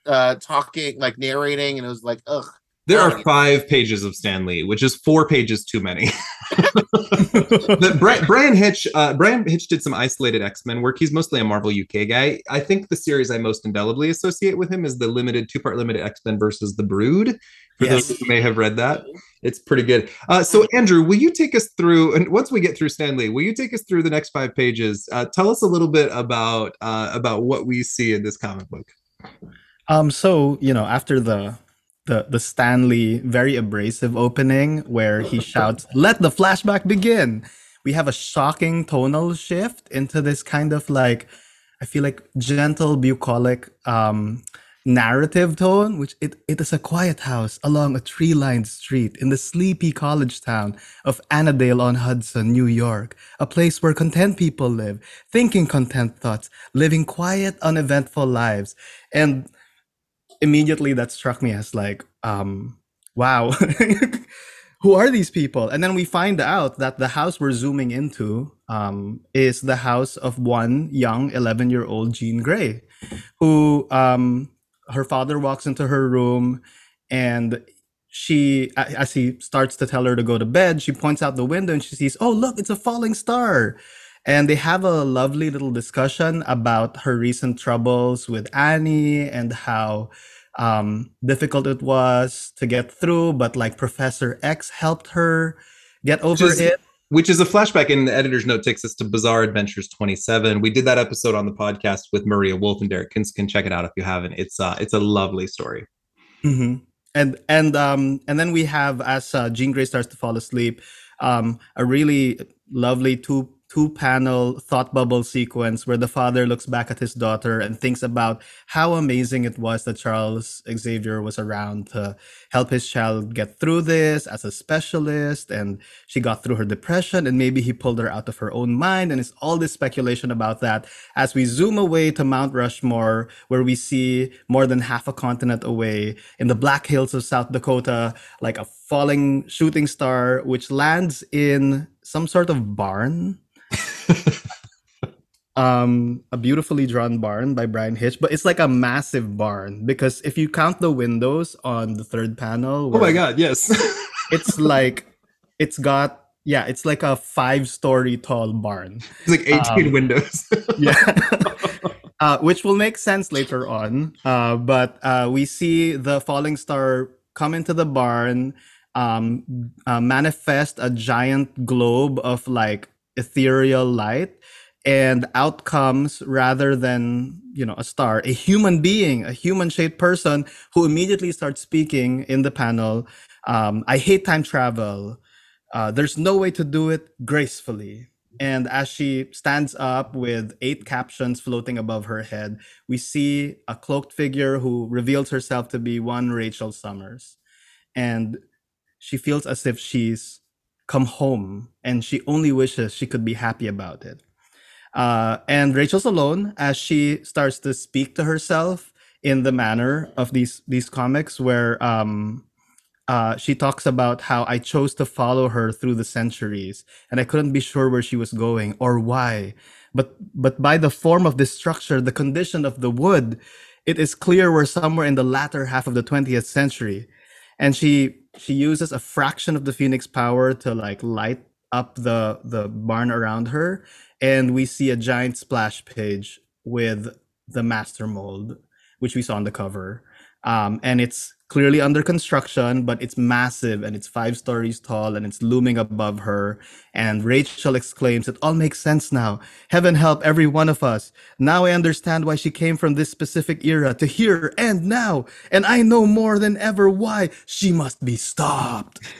uh talking, like narrating, and it was like, ugh. There are five pages of Stan Lee, which is four pages too many. the, Brian, Bryan Hitch, uh, Bryan Hitch did some isolated X Men work. He's mostly a Marvel UK guy. I think the series I most indelibly associate with him is the limited two part limited X Men versus the Brood. For yes. those who may have read that, it's pretty good. Uh, so, Andrew, will you take us through? And once we get through Stan Lee will you take us through the next five pages? Uh, tell us a little bit about uh, about what we see in this comic book. Um, so you know, after the the the Stan Lee very abrasive opening where he shouts, "Let the flashback begin," we have a shocking tonal shift into this kind of like, I feel like gentle bucolic um, narrative tone, which it, it is a quiet house along a tree-lined street in the sleepy college town of Annandale on Hudson, New York, a place where content people live, thinking content thoughts, living quiet, uneventful lives. And immediately that struck me as like, um, wow, who are these people? And then we find out that the house we're zooming into um, is the house of one young 11 year old Jean Grey, who um, her father walks into her room and she as he starts to tell her to go to bed she points out the window and she sees oh look it's a falling star and they have a lovely little discussion about her recent troubles with Annie and how um, difficult it was to get through, but like Professor X helped her get over is, it. Which is a flashback in the editor's note takes us to Bizarre Adventures 27. We did that episode on the podcast with Maria Wolf and Derek Kinskin. Check it out if you haven't. It's uh, it's a lovely story. Mm-hmm. And and um and then we have as uh, Jean Grey starts to fall asleep, um, a really lovely two two panel thought bubble sequence where the father looks back at his daughter and thinks about how amazing it was that Charles Xavier was around to help his child get through this as a specialist. And she got through her depression and maybe he pulled her out of her own mind. And it's all this speculation about that as we zoom away to Mount Rushmore, where we see more than half a continent away in the Black Hills of South Dakota, like a falling shooting star, which lands in some sort of barn um a beautifully drawn barn by Bryan Hitch, but it's like a massive barn because if you count the windows on the third panel, oh my god, yes, it's like it's got yeah, it's like a five-story tall barn. It's like eighteen um, windows. yeah. Uh, which will make sense later on. Uh, but uh, we see the falling star come into the barn, um, uh, manifest a giant globe of like ethereal light and outcomes rather than you know a star a human being a human shaped person who immediately starts speaking in the panel Um, I hate time travel. Uh, there's no way to do it gracefully. And as she stands up with eight captions floating above her head, we see a cloaked figure who reveals herself to be one Rachel Summers. And she feels as if she's come home and she only wishes she could be happy about it. Uh, and Rachel's alone as she starts to speak to herself in the manner of these these comics where um, uh, she talks about how I chose to follow her through the centuries and I couldn't be sure where she was going or why. But but by the form of this structure, the condition of the wood, it is clear we're somewhere in the latter half of the 20th century. And she she uses a fraction of the phoenix power to like light up the the barn around her. And we see a giant splash page with the master mold which we saw on the cover. Um, and it's clearly under construction but it's massive and it's five stories tall and it's looming above her. And rachel exclaims it all makes sense now. Heaven help every one of us. Now i understand why she came from this specific era to here and now. And i know more than ever why she must be stopped.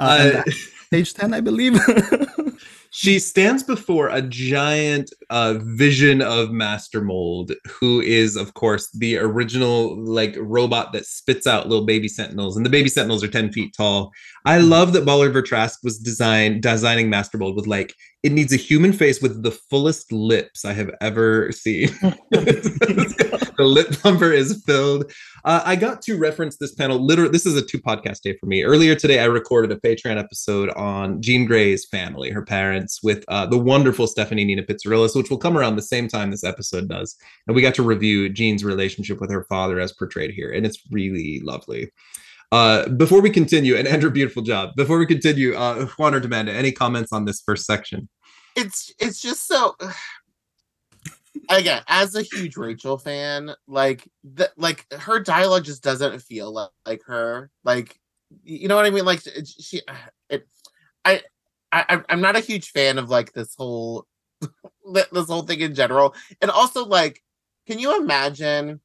Uh, Uh, page 10 i believe she stands before a giant uh, vision of Master Mold, who is, of course, the original like robot that spits out little baby sentinels, and the baby sentinels are ten feet tall. I love that Bolivar Trask was design designing Master Mold with like it needs a human face with the fullest lips I have ever seen. the lip bumper is filled. Uh, I got to reference this panel. Literally, this is a two podcast day for me. Earlier today, I recorded a Patreon episode on Jean Grey's family, her parents, with uh, the wonderful Stephanie Nina Pizzarillas, which will come around the same time this episode does. And we got to review Jean's relationship with her father as portrayed here, and it's really lovely. Uh, before we continue, and Andrew, beautiful job. Before we continue, uh, Juan or Demanda, any comments on this first section? it's it's just so again as a huge rachel fan like the, like her dialogue just doesn't feel like, like her like you know what i mean like she it I, I i'm not a huge fan of like this whole this whole thing in general and also like can you imagine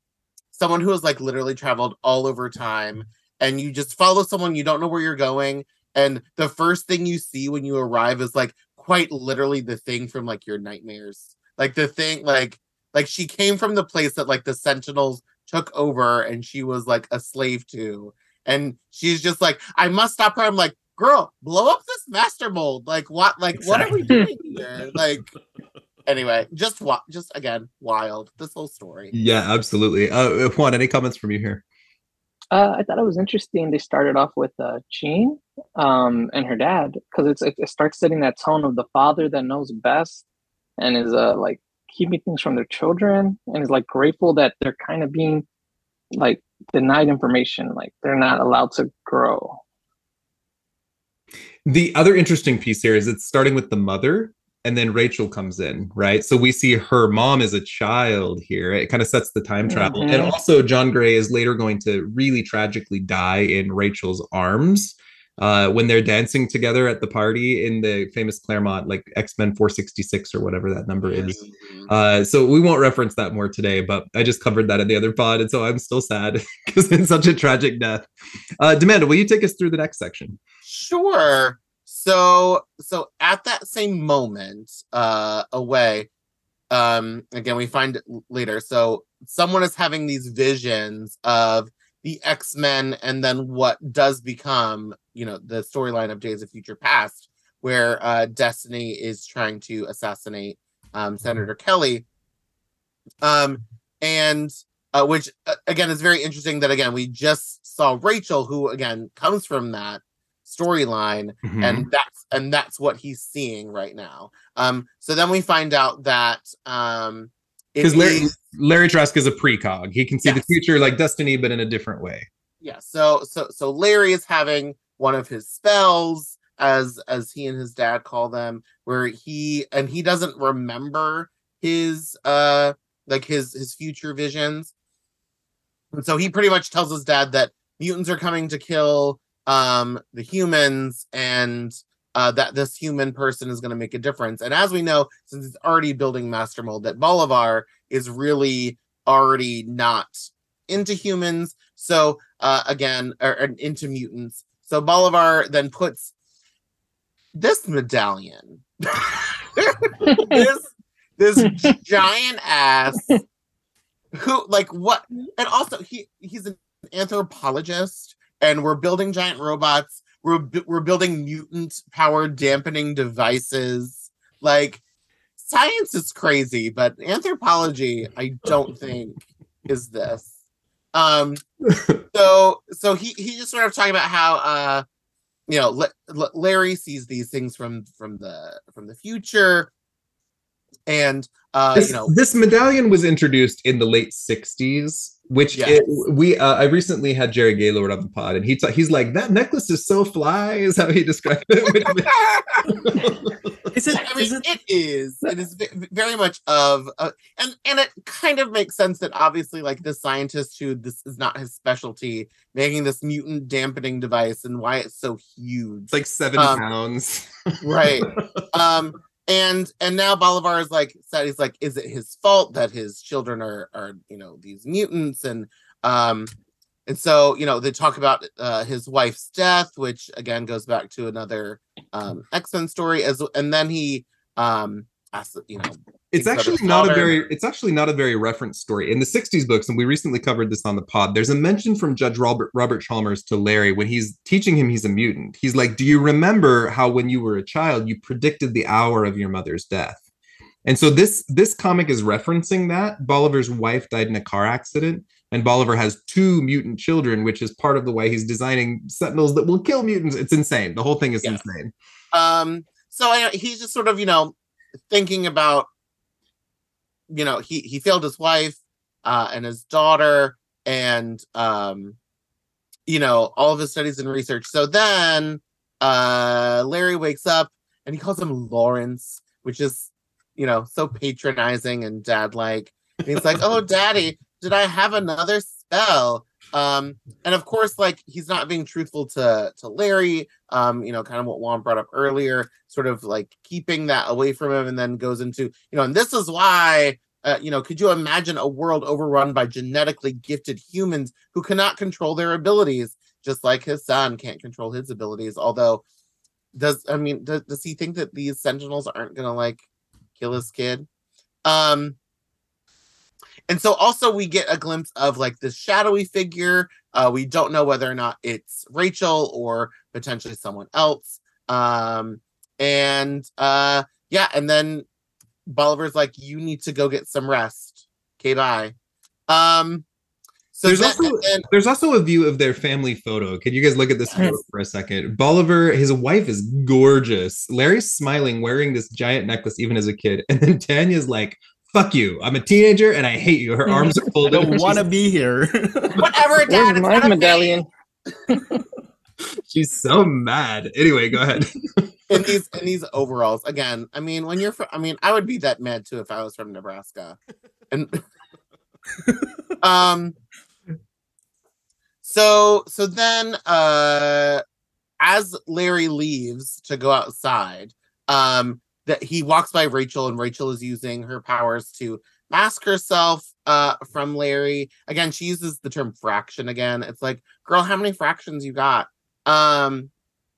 someone who has like literally traveled all over time and you just follow someone you don't know where you're going and the first thing you see when you arrive is like quite literally the thing from like your nightmares. Like the thing, like like she came from the place that like the Sentinels took over, and she was like a slave to, and she's just like, I must stop her. I'm like, girl, blow up this master mold. Like what? Like what are we doing here? Like. Anyway, just what? Just again, wild. This whole story. Yeah, absolutely. Uh, Juan, any comments from you here? Uh, I thought it was interesting. They started off with uh, Jean um, and her dad because it, it starts setting that tone of the father that knows best and is uh, like keeping things from their children and is like grateful that they're kind of being like denied information, like they're not allowed to grow. The other interesting piece here is it's starting with the mother and then Rachel comes in, right? So we see her mom as a child here. It kind of sets the time travel. Mhm. And also, John Grey is later going to really tragically die in Rachel's arms uh, when they're dancing together at the party in the famous Claremont, like X Men 466 or whatever that number is. Mhm. Uh, so we won't reference that more today, but I just covered that in the other pod. And so I'm still sad because it's such a tragic death. Uh, Demanda, will you take us through the next section? Sure. So so at that same moment, uh away, um again we find it later. So someone is having these visions of the X-Men and then what does become, you know, the storyline of Days of Future Past, where uh Destiny is trying to assassinate um Senator Kelly. Um and uh, which uh, again is very interesting that again we just saw Rachel who again comes from that storyline Mm-hmm. and that's and that's what he's seeing right now um so then we find out that um because Larry, is- Larry Trask is a precog. He can see the future like Destiny, but in a different way. yeah so so so larry is having one of his spells as as he and his dad call them where he and he doesn't remember his uh like his his future visions and so he pretty much tells his dad that mutants are coming to kill um the humans and uh that this human person is going to make a difference and as we know since it's already building master mold that bolivar is really already not into humans. So uh, again, or, or into mutants. So Bolivar then puts this medallion, this this giant ass, who like what? And also he he's an anthropologist, and we're building giant robots. We're bu- we're building mutant powered dampening devices. Like science is crazy, but anthropology, I don't think is this. Um, so so he he just sort of talking about how uh you know L- L- Larry sees these things from from the from the future, and uh this, you know this medallion was introduced in the late 60s which Yes. it, we uh, i recently had jerry gaylord on the pod and he ta- he's like that necklace is so fly is how he described it Is it? I mean, Is it? it is. It is very much of, uh, and and it kind of makes sense that obviously, like this scientist who this is not his specialty, making this mutant dampening device, and why it's so huge, it's like seven Um, pounds right? um, and and now Bolivar is like said he's like, is it his fault that his children are are you know these mutants? And um and so you know they talk about uh, his wife's death, which again goes back to another um, X Men story, as and then he um asks you know it's actually his not a very it's actually not a very reference story. In the 60s books and we recently covered this on the pod there's a mention from judge robert robert chalmers to larry when he's teaching him he's a mutant. He's like do you remember how when you were a child you predicted the hour of your mother's death? And so this this comic is referencing that. Bolivar's wife died in a car accident and bolivar has two mutant children which is part of the way he's designing sentinels that will kill mutants. It's insane. The whole thing is Yeah. insane. Um so I, he's just sort of you know thinking about you know he he failed his wife uh and his daughter and um you know all of his studies and research. So then uh larry wakes up and he calls him lawrence which is you know so patronizing and dad like he's like oh daddy did i have another spell um and of course like he's not being truthful to to larry um you know kind of what juan brought up earlier sort of like keeping that away from him and then goes into you know and this is why uh, you know could you imagine a world overrun by genetically gifted humans who cannot control their abilities just like his son can't control his abilities? Although does i mean does, does he think that these sentinels aren't gonna like kill his kid? Um and so also we get a glimpse of like this shadowy figure uh we don't know whether or not it's rachel or potentially someone else um and uh yeah and then bolivar's like you need to go get some rest okay bye um so There's then, also- then- There's also a view of their family photo. Can you guys look at this photo for a second? Bolivar, his wife is gorgeous. Larry's smiling, wearing this giant necklace even as a kid. And then Tanya's like, fuck you. I'm a teenager and I hate you. Her arms are I folded. don't want to be here. whatever dad Where's it's my not a medallion? She's so mad. Anyway, go ahead. in these in these overalls again i mean when you're from i mean i would be that mad too if i was from nebraska and um so so then uh as larry leaves to go outside um that he walks by rachel and rachel is using her powers to mask herself uh from larry. Again she uses the term fraction again. It's like girl how many fractions you got? Um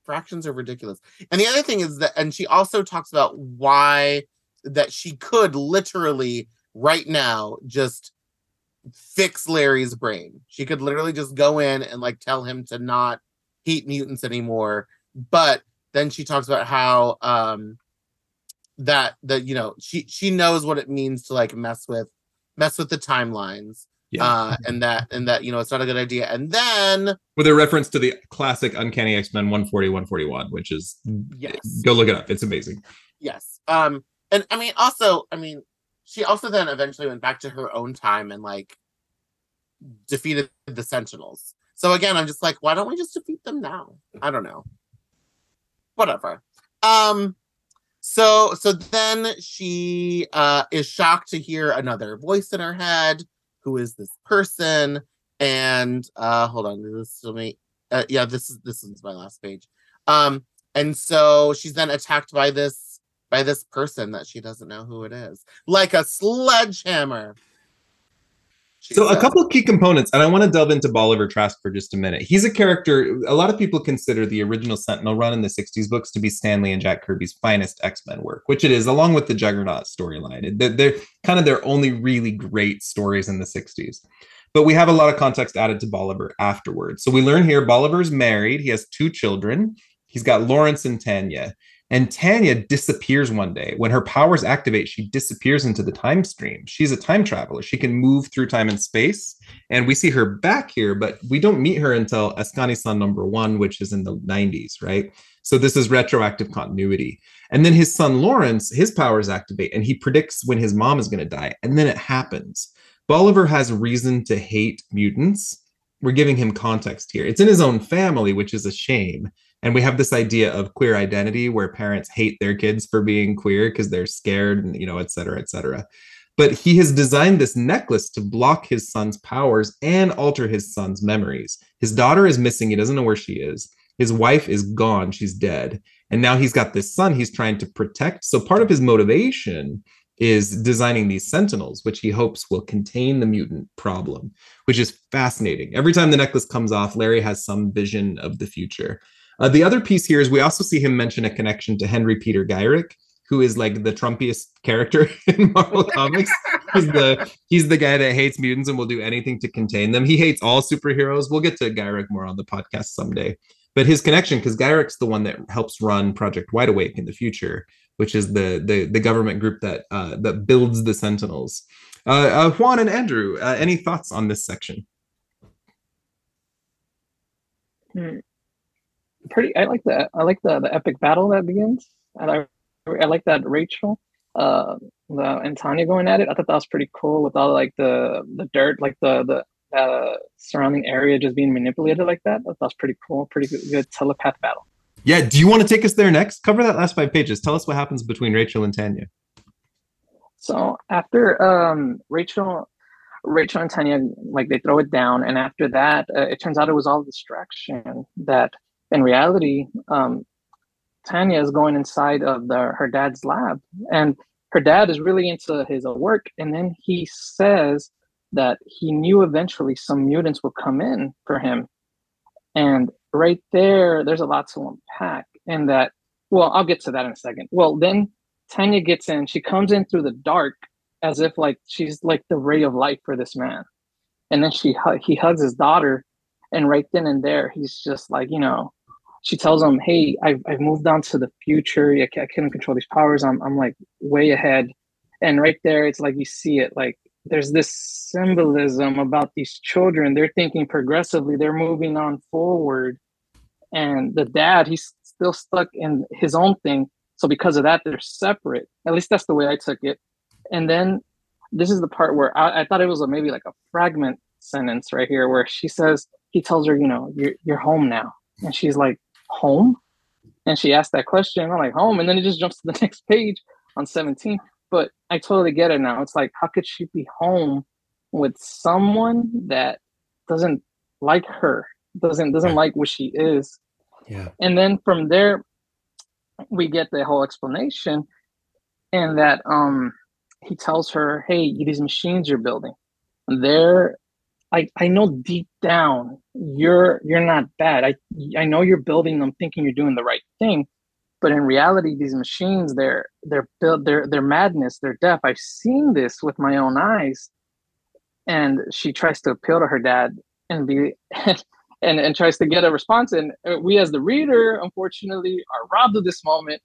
fractions are ridiculous. And the other thing is that and she also talks about why that she could literally right now just fix larry's brain. She could literally just go in and like tell him to not hate mutants anymore. But then she talks about how um that that you know she she knows what it means to like mess with mess with the timelines uh and that and that you know it's not a good idea. And then With a reference to the classic Uncanny X-Men 140, 141, which is yes. go look it up. It's amazing. yes. Um and i mean also i mean she also then eventually went back to her own time and like defeated the sentinels. So again i'm just like why don't we just defeat them now? I don't know. Whatever. Um so so then she uh is shocked to hear another voice in her head who is this person? And uh hold on is this still me uh, yeah this is this is my last page. Um and so she's then attacked by this by this person that she doesn't know who it is. Like a sledgehammer So a couple of key components, and I want to delve into Bolivar Trask for just a minute. He's a character. A lot of people consider the original Sentinel run in the '60s books to be Stan Lee and Jack Kirby's finest X-Men work, which it is, along with the Juggernaut storyline. They're, they're kind of their only really great stories in the '60s. But we have a lot of context added to Bolivar afterwards. So we learn here Bolivar's married. He has two children. He's got Lawrence and Tanya. And Tanya disappears one day. When her powers activate, she disappears into the time stream. She's a time traveler. She can move through time and space. And we see her back here, but we don't meet her until Askani'son number one, which is in the 90s, right? So this is retroactive continuity. And then his son Lawrence, his powers activate and he predicts when his mom is going to die. And then it happens. Bolivar has reason to hate mutants. We're giving him context here. It's in his own family, which is a shame. And we have this idea of queer identity where parents hate their kids for being queer because they're scared and, you know, et cetera, et cetera. But he has designed this necklace to block his son's powers and alter his son's memories. His daughter is missing. He doesn't know where she is. His wife is gone. She's dead. And now he's got this son he's trying to protect. So part of his motivation is designing these sentinels, which he hopes will contain the mutant problem, which is fascinating. Every time the necklace comes off, Larry has some vision of the future. Uh, the other piece here is we also see him mention a connection to Henry Peter Gyrich, who is like the Trumpiest character in Marvel Comics. He's the he's the guy that hates mutants and will do anything to contain them. He hates all superheroes. We'll get to Gyrich more on the podcast someday. But his connection, because Gyrich's the one that helps run Project Wideawake in the future, which is the the, the government group that uh, that builds the Sentinels. Uh, uh, Juan and Andrew, uh, any thoughts on this section? Hmm. Pretty. I like that. I like the the epic battle that begins. And I I like that Rachel, uh, the and Tanya going at it. I thought that was pretty cool with all like the the dirt, like the the uh, surrounding area just being manipulated like that. That was pretty cool. Pretty good, good telepath battle. Yeah, do you want to take us there next? Cover that last five pages. Tell us what happens between Rachel and Tanya. So after um, Rachel, Rachel and Tanya like they throw it down, and after that, uh, it turns out it was all distraction. That in reality, um, Tanya is going inside of the her dad's lab, and her dad is really into his work. And then he says that he knew eventually some mutants would come in for him, and right there, there's a lot to unpack. And that, well, I'll get to that in a second. Well, then Tanya gets in. She comes in through the dark as if like she's like the ray of light for this man. And then she he hugs his daughter, and right then and there, he's just like, you know, she tells him, "Hey, I've I've moved on to the future. I, I can't control these powers. I'm I'm like way ahead." And right there, it's like you see it like there's this symbolism about these children. They're thinking progressively. They're moving on forward, and the dad, he's still stuck in his own thing. So because of that, they're separate. At least that's the way I took it. And then this is the part where I, I thought it was a, maybe like a fragment sentence right here, where she says he tells her, you know, you're you're home now, and she's like, home, and she asked that question. I'm like, home, and then it just jumps to the next page on 17. But I totally get it now. It's like, how could she be home with someone that doesn't like her, doesn't doesn't like what she is? Yeah. And then from there, we get the whole explanation, and that um he tells her, "Hey, these machines you're building, they're I I know deep down you're you're not bad. I I know you're building them thinking you're doing the right thing, but in reality, these machines they're they're built they're they're madness. They're deaf. I've seen this with my own eyes." And she tries to appeal to her dad and be and and tries to get a response. And uh, we, as the reader, unfortunately, are robbed of this moment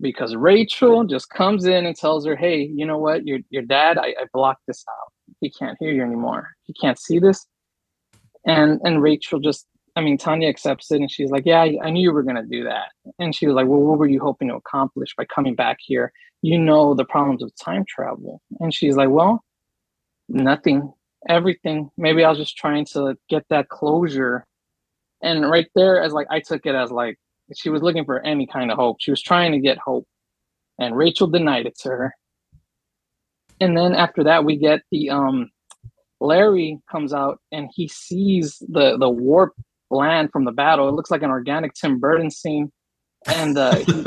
because Rachel just comes in and tells her, "Hey, you know what? Your your dad, I, I blocked this out. He can't hear you anymore. He can't see this." And and Rachel just, I mean, Tanya accepts it, and she's like, "Yeah, I, knew you were gonna do that." And she was like, "Well, what were you hoping to accomplish by coming back here? You know the problems of time travel." And she's like, "Well, nothing." Everything. Maybe I was just trying to get that closure and right there as like i took it as like she was looking for any kind of hope she was trying to get hope and rachel denied it to her and then after that we get the um larry comes out and he sees the the warp land from the battle it looks like an organic tim burton scene and uh he,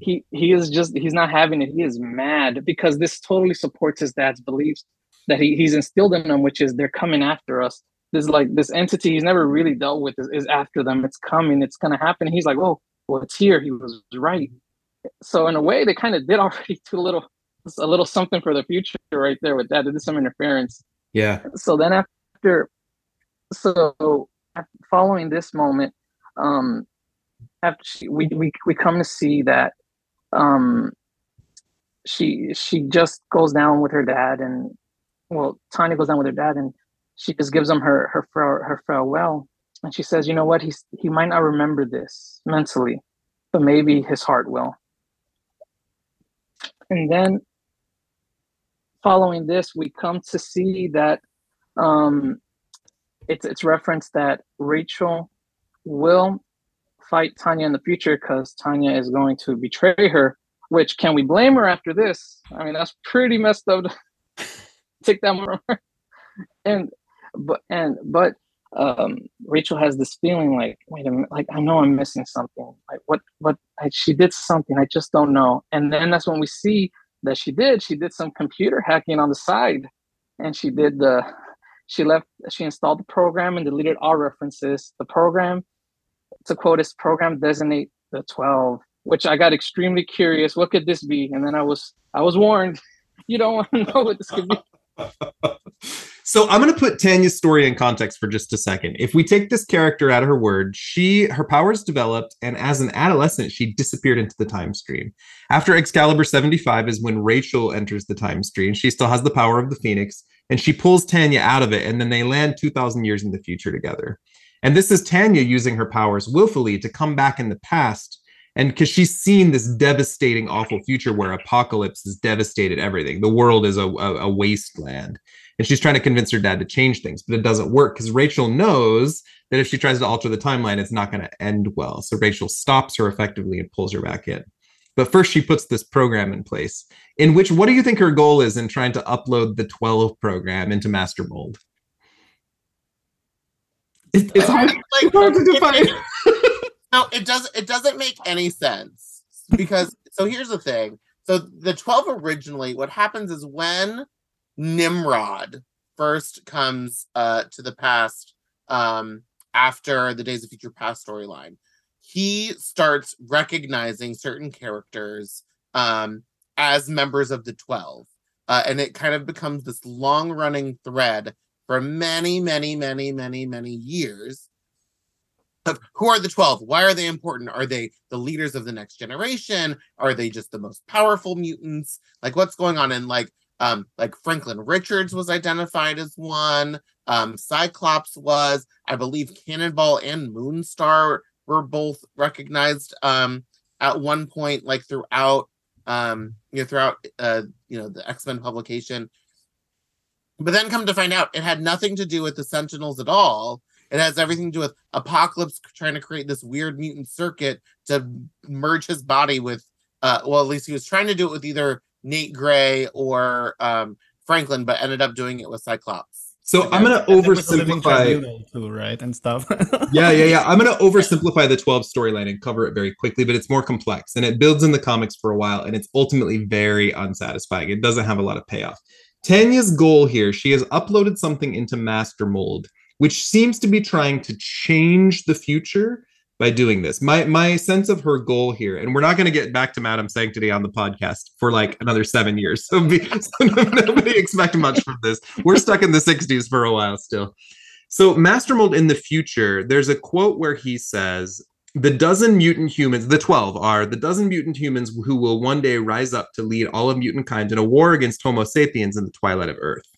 he he is just he's not having it he is mad because this totally supports his dad's beliefs that he, he's instilled in them, which is they're coming after us. This like this entity he's never really dealt with is, is after them. It's coming. It's gonna happen. He's like, oh, well, it's here. He was right. So in a way, they kind of did already a little a little something for the future right there with that. Did some interference. Yeah. So then after, so following this moment, um, after she, we, we we come to see that um she she just goes down with her dad and well Tanya goes down with her dad and she just gives him her her her farewell and she says you know what he's he might not remember this mentally but maybe his heart will and then following this we come to see that um it's it's referenced that Rachel will fight Tanya in the future because Tanya is going to betray her. Which can we blame her after this? I mean, that's pretty messed up. take that one. and but and but um, Rachel has this feeling like, wait a minute, like I know I'm missing something. Like what what I, she did something, I just don't know. And then that's when we see that she did. She did some computer hacking on the side, and she did the. She left. She installed the program and deleted all references. The program to quote his program designate the 12 which i got extremely curious what could this be and then i was i was warned you don't want to know what this could be so i'm going to put tanya's story in context for just a second if we take this character out of her word she her powers developed and as an adolescent she disappeared into the time stream after excalibur 75 is when rachel enters the time stream she still has the power of the phoenix and she pulls tanya out of it and then they land 2000 years in the future together and this is Tanya using her powers willfully to come back in the past. And because she's seen this devastating, awful future where apocalypse has devastated everything, the world is a, a, a wasteland. And she's trying to convince her dad to change things, but it doesn't work because Rachel knows that if she tries to alter the timeline, it's not going to end well. So Rachel stops her effectively and pulls her back in. But first, she puts this program in place. In which, what do you think her goal is in trying to upload the 12 program into Master Mold? It's, it's hard, like, hard to define. no, it doesn't. It doesn't make any sense because. So here's the thing. So the twelve originally, what happens is when Nimrod first comes uh, to the past um, after the Days of Future Past storyline, he starts recognizing certain characters um, as members of the Twelve, uh, and it kind of becomes this long running thread for many, many, many, many, many years who are the 12 why are they important? Are they the leaders of the next generation? Are they just the most powerful mutants? Like what's going on? And like um like franklin richards was identified as one. Um cyclops was. I believe cannonball and moonstar were both recognized um at one point like throughout um you know throughout uh you know the x-men publication. But then come to find out, it had nothing to do with the Sentinels at all. It has everything to do with Apocalypse trying to create this weird mutant circuit to merge his body with, uh, well, at least he was trying to do it with either Nate Gray or um, Franklin, but ended up doing it with Cyclops. So I'm gonna oversimplify too, right, and stuff. yeah, yeah, yeah. I'm gonna oversimplify the 12 storyline and cover it very quickly, but it's more complex and it builds in the comics for a while, and it's ultimately very unsatisfying. It doesn't have a lot of payoff. Tanya's goal here, she has uploaded something into Master Mold, which seems to be trying to change the future by doing this. My my sense of her goal here, and we're not going to get back to Madam Sanctity on the podcast for like another seven years. So, be, so nobody expect much from this. We're stuck in the 60s for a while still. So Master Mold in the future, there's a quote where he says, the dozen mutant humans, the 12 are the dozen mutant humans who will one day rise up to lead all of mutant kind in a war against Homo sapiens in the twilight of Earth.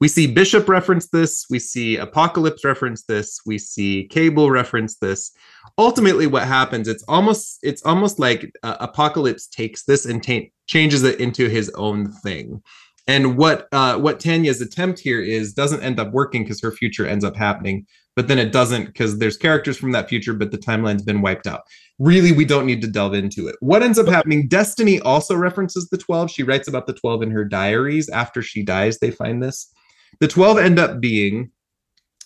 We see Bishop reference this, we see Apocalypse reference this, we see Cable reference this. Ultimately, what happens, it's almost it's almost like uh, Apocalypse takes this and t- changes it into his own thing. And what uh, what Tanya's attempt here is doesn't end up working because her future ends up happening but then it doesn't because there's characters from that future, but the timeline's been wiped out. Really, we don't need to delve into it. What ends up happening? Destiny also references the 12. She writes about the 12 in her diaries. After she dies, they find this. The 12 end up being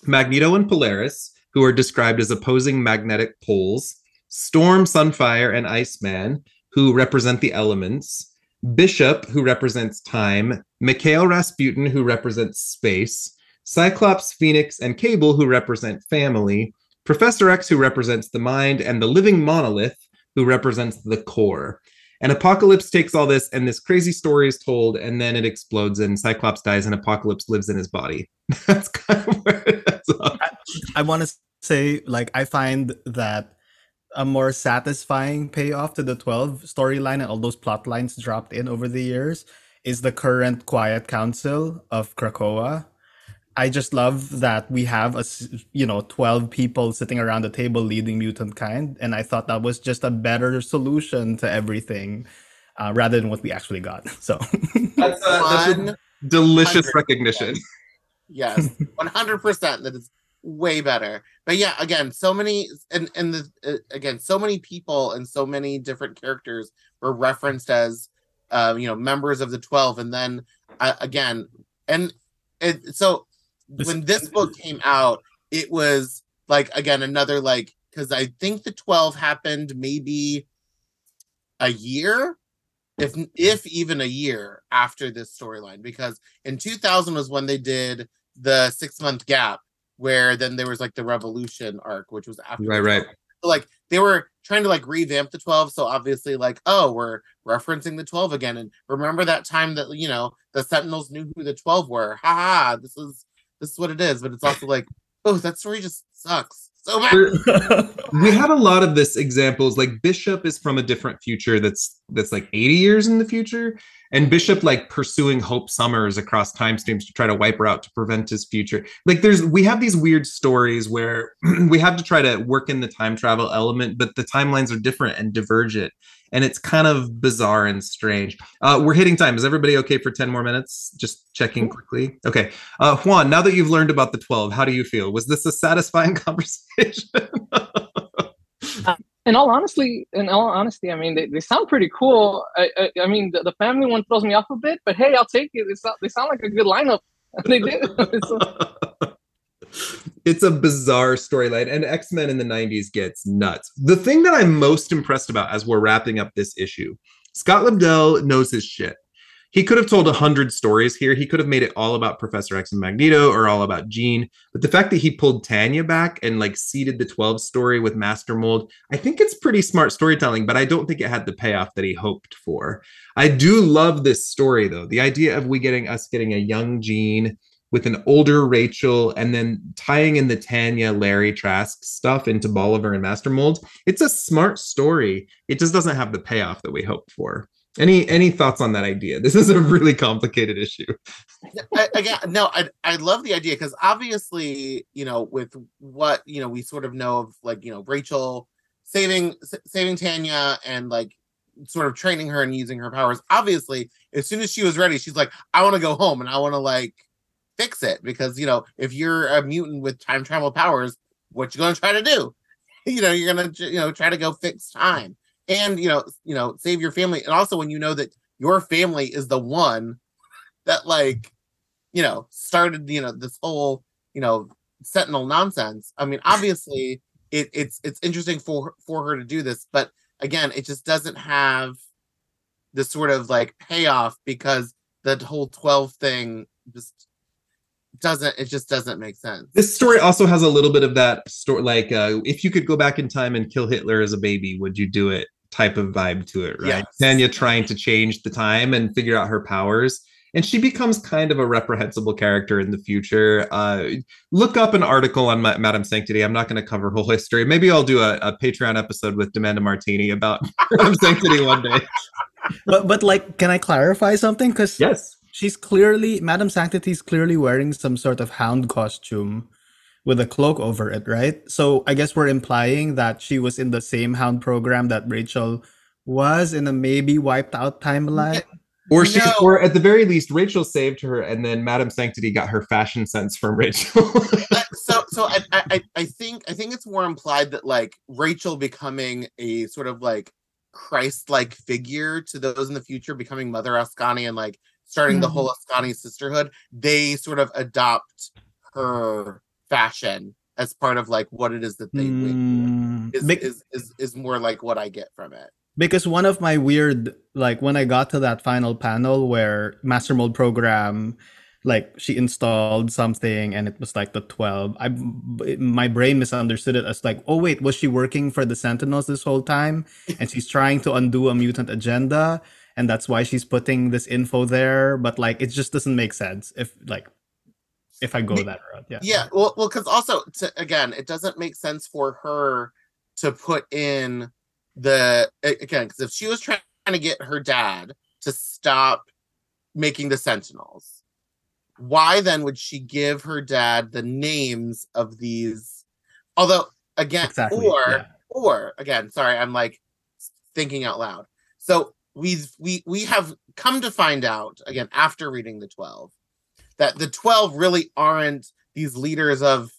Magneto and Polaris, who are described as opposing magnetic poles, Storm, Sunfire, and Iceman, who represent the elements. Bishop, who represents time, Mikhail Rasputin, who represents space, Cyclops, Phoenix, and Cable, who represent family, Professor X, who represents the mind, and the living monolith, who represents the core. And Apocalypse takes all this, and this crazy story is told, and then it explodes, and Cyclops dies, and Apocalypse lives in his body. That's kind of where up. I, I want to say, like, I find that a more satisfying payoff to the 12 storyline and all those plot lines dropped in over the years is the current Quiet Council of Krakoa. I just love that we have a you know 12 people sitting around the table leading mutant kind and I thought that was just a better solution to everything uh, rather than what we actually got. So that's, uh, that's delicious recognition. Yes, 100% that is way better. But yeah, again, so many and and the uh, again, so many people and so many different characters were referenced as uh, you know, members of the 12 and then uh, again and it, so when this book came out, it was like again another like because I think the 12 happened maybe a year, if if even a year after this storyline, because in 2000 was when they did the six month gap where then there was like the revolution arc, which was after right, right. So, like they were trying to like revamp the 12 so obviously like oh we're referencing the 12 again and remember that time that you know the sentinels knew who the 12 were? Haha this is this is what it is. But it's also like, oh, that story just sucks so we had a lot of this examples. Like Bishop is from a different future that's that's like 80 years in the future, and Bishop like pursuing Hope Summers across time streams to try to wipe her out to prevent his future. Like there's we have these weird stories where we have to try to work in the time travel element, but the timelines are different and divergent and it's kind of bizarre and strange. Uh, we're hitting time. Is everybody okay for 10 more minutes? Just checking quickly. Okay. Uh, Juan, now that you've learned about the 12, how do you feel? Was this a satisfying conversation? in all honesty, in all honesty, I mean, they, they sound pretty cool. I, I, I mean, the, the, family one throws me off a bit, but hey, I'll take it. They sound, they sound like a good lineup. they did. it's a bizarre storyline and x-men in the 90s gets nuts the thing that i'm most impressed about as we're wrapping up this issue scott lobdell knows his shit he could have told a hundred stories here. He could have made it all about Professor X and Magneto or all about Jean. But the fact that he pulled Tanya back and like seeded the 12 story with Master Mold, I think it's pretty smart storytelling, but I don't think it had the payoff that he hoped for. I do love this story though. The idea of we getting us getting a young Jean with an older Rachel and then tying in the Tanya Larry Trask stuff into Bolivar and Master Mold. It's a smart story. It just doesn't have the payoff that we hoped for. Any any thoughts on that idea? This is a really complicated issue. Again, no, I I love the idea because obviously, you know, with what you know, we sort of know of like you know Rachel saving saving Tanya and like sort of training her and using her powers. Obviously, as soon as she was ready, she's like, I want to go home and I want to like fix it because you know if you're a mutant with time travel powers, what you gonna try to do? you know, you're gonna you know try to go fix time and you know you know save your family, and also when you know that your family is the one that like you know started you know this whole you know sentinel nonsense. I mean, obviously it, it's it's interesting for for her to do this, but again, it just doesn't have this sort of like payoff because the whole 12 thing just doesn't it just doesn't make sense this story also has a little bit of that story like uh, if you could go back in time and kill hitler as a baby would you do it type of vibe to it right yes. tanya trying to change the time and figure out her powers and she becomes kind of a reprehensible character in the future. Uh, look up an article on Ma- Madam Sanctity. I'm not going to cover whole history. Maybe I'll do a, a Patreon episode with Demanda Martini about Madam Sanctity one day. But but like, can I clarify something? Because yes, she's clearly Madam Sanctity is clearly wearing some sort of hound costume with a cloak over it, right? So I guess we're implying that she was in the same hound program that Rachel was in a maybe wiped out timeline. Or she, no. or at the very least, Rachel saved her, and then Madam Sanctity got her fashion sense from Rachel. so, so I, I, I think, I think it's more implied that like Rachel becoming a sort of like Christ-like figure to those in the future, becoming Mother Askani and like starting mm-hmm. the whole Askani sisterhood, they sort of adopt her fashion as part of like what it is that they mm, is, is, is, is more like what I get from it. because one of my weird like when I got to that final panel where Master Mold program like she installed something and it was like the 12 i my brain misunderstood it as like oh wait was she working for the sentinels this whole time and she's trying to undo a mutant agenda and that's why she's putting this info there but like it just doesn't make sense if like if i go that route yeah yeah well well because also to, again it doesn't make sense for her to put in the again because if she was trying to get her dad to stop making the sentinels why then would she give her dad the names of these although again exactly, or yeah. or again sorry i'm like thinking out loud so we've we we have come to find out again after reading the 12 that the 12 really aren't these leaders of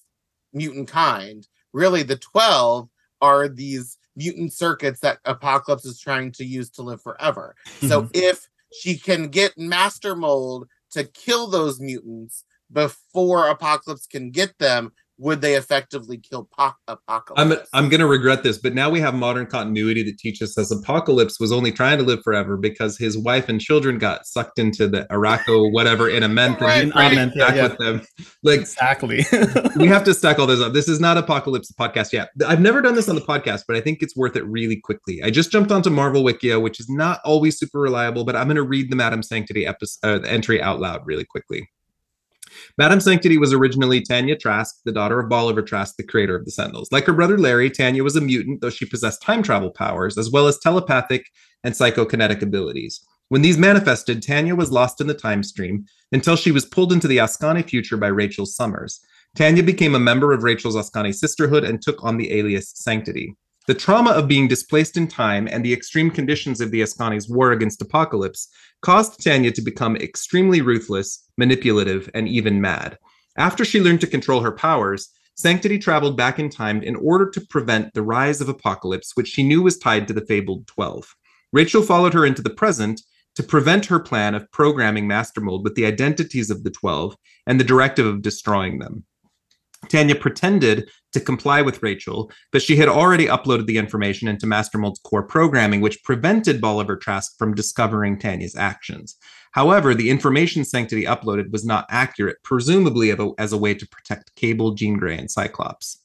mutant kind really the 12 are these mutant circuits that apocalypse is trying to use to live forever so mm-hmm. if she can get master mold to kill those mutants before Apocalypse can get them, would they effectively kill po- Apocalypse? I'm I'm gonna regret this, but now we have modern continuity that teaches us Apocalypse was only trying to live forever because his wife and children got sucked into the Arakko whatever in Amenth and he right, back yeah, yeah. with them. Like exactly. we have to stack all this up. This is not Apocalypse podcast yet. I've never done this on the podcast, but I think it's worth it really quickly. I just jumped onto Marvel Wikia, which is not always super reliable, but I'm gonna read the Madam Sanctity episode uh, entry out loud really quickly. Madam Sanctity was originally Tanya Trask, the daughter of Bolivar Trask, the creator of the Sentinels. Like her brother Larry, Tanya was a mutant, though she possessed time travel powers, as well as telepathic and psychokinetic abilities. When these manifested, Tanya was lost in the time stream until she was pulled into the Askani future by Rachel Summers. Tanya became a member of Rachel's Askani sisterhood and took on the alias Sanctity. The trauma of being displaced in time and the extreme conditions of the Askani's war against Apocalypse caused Tanya to become extremely ruthless, manipulative, and even mad. After she learned to control her powers, Sanctity traveled back in time in order to prevent the rise of Apocalypse, which she knew was tied to the fabled 12. Rachel followed her into the present to prevent her plan of programming Master Mold with the identities of the 12 and the directive of destroying them. Tanya pretended to comply with Rachel, but she had already uploaded the information into Mastermold's core programming, which prevented Bolivar Trask from discovering Tanya's actions. However, the information Sanctity uploaded was not accurate, presumably as a way to protect Cable, Jean Grey, and Cyclops.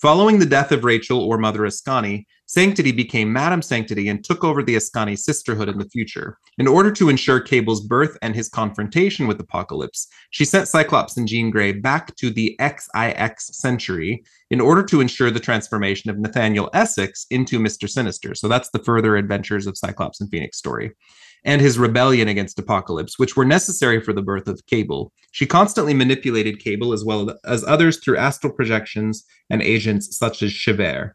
Following the death of Rachel or Mother Askani, Sanctity became Madam Sanctity and took over the Askani sisterhood in the future. In order to ensure Cable's birth and his confrontation with Apocalypse, she sent Cyclops and Jean Grey back to the XIX century in order to ensure the transformation of Nathaniel Essex into Mr. Sinister. So that's the further adventures of Cyclops and Phoenix story and his rebellion against Apocalypse, which were necessary for the birth of Cable. She constantly manipulated Cable as well as others through astral projections and agents such as Chevere.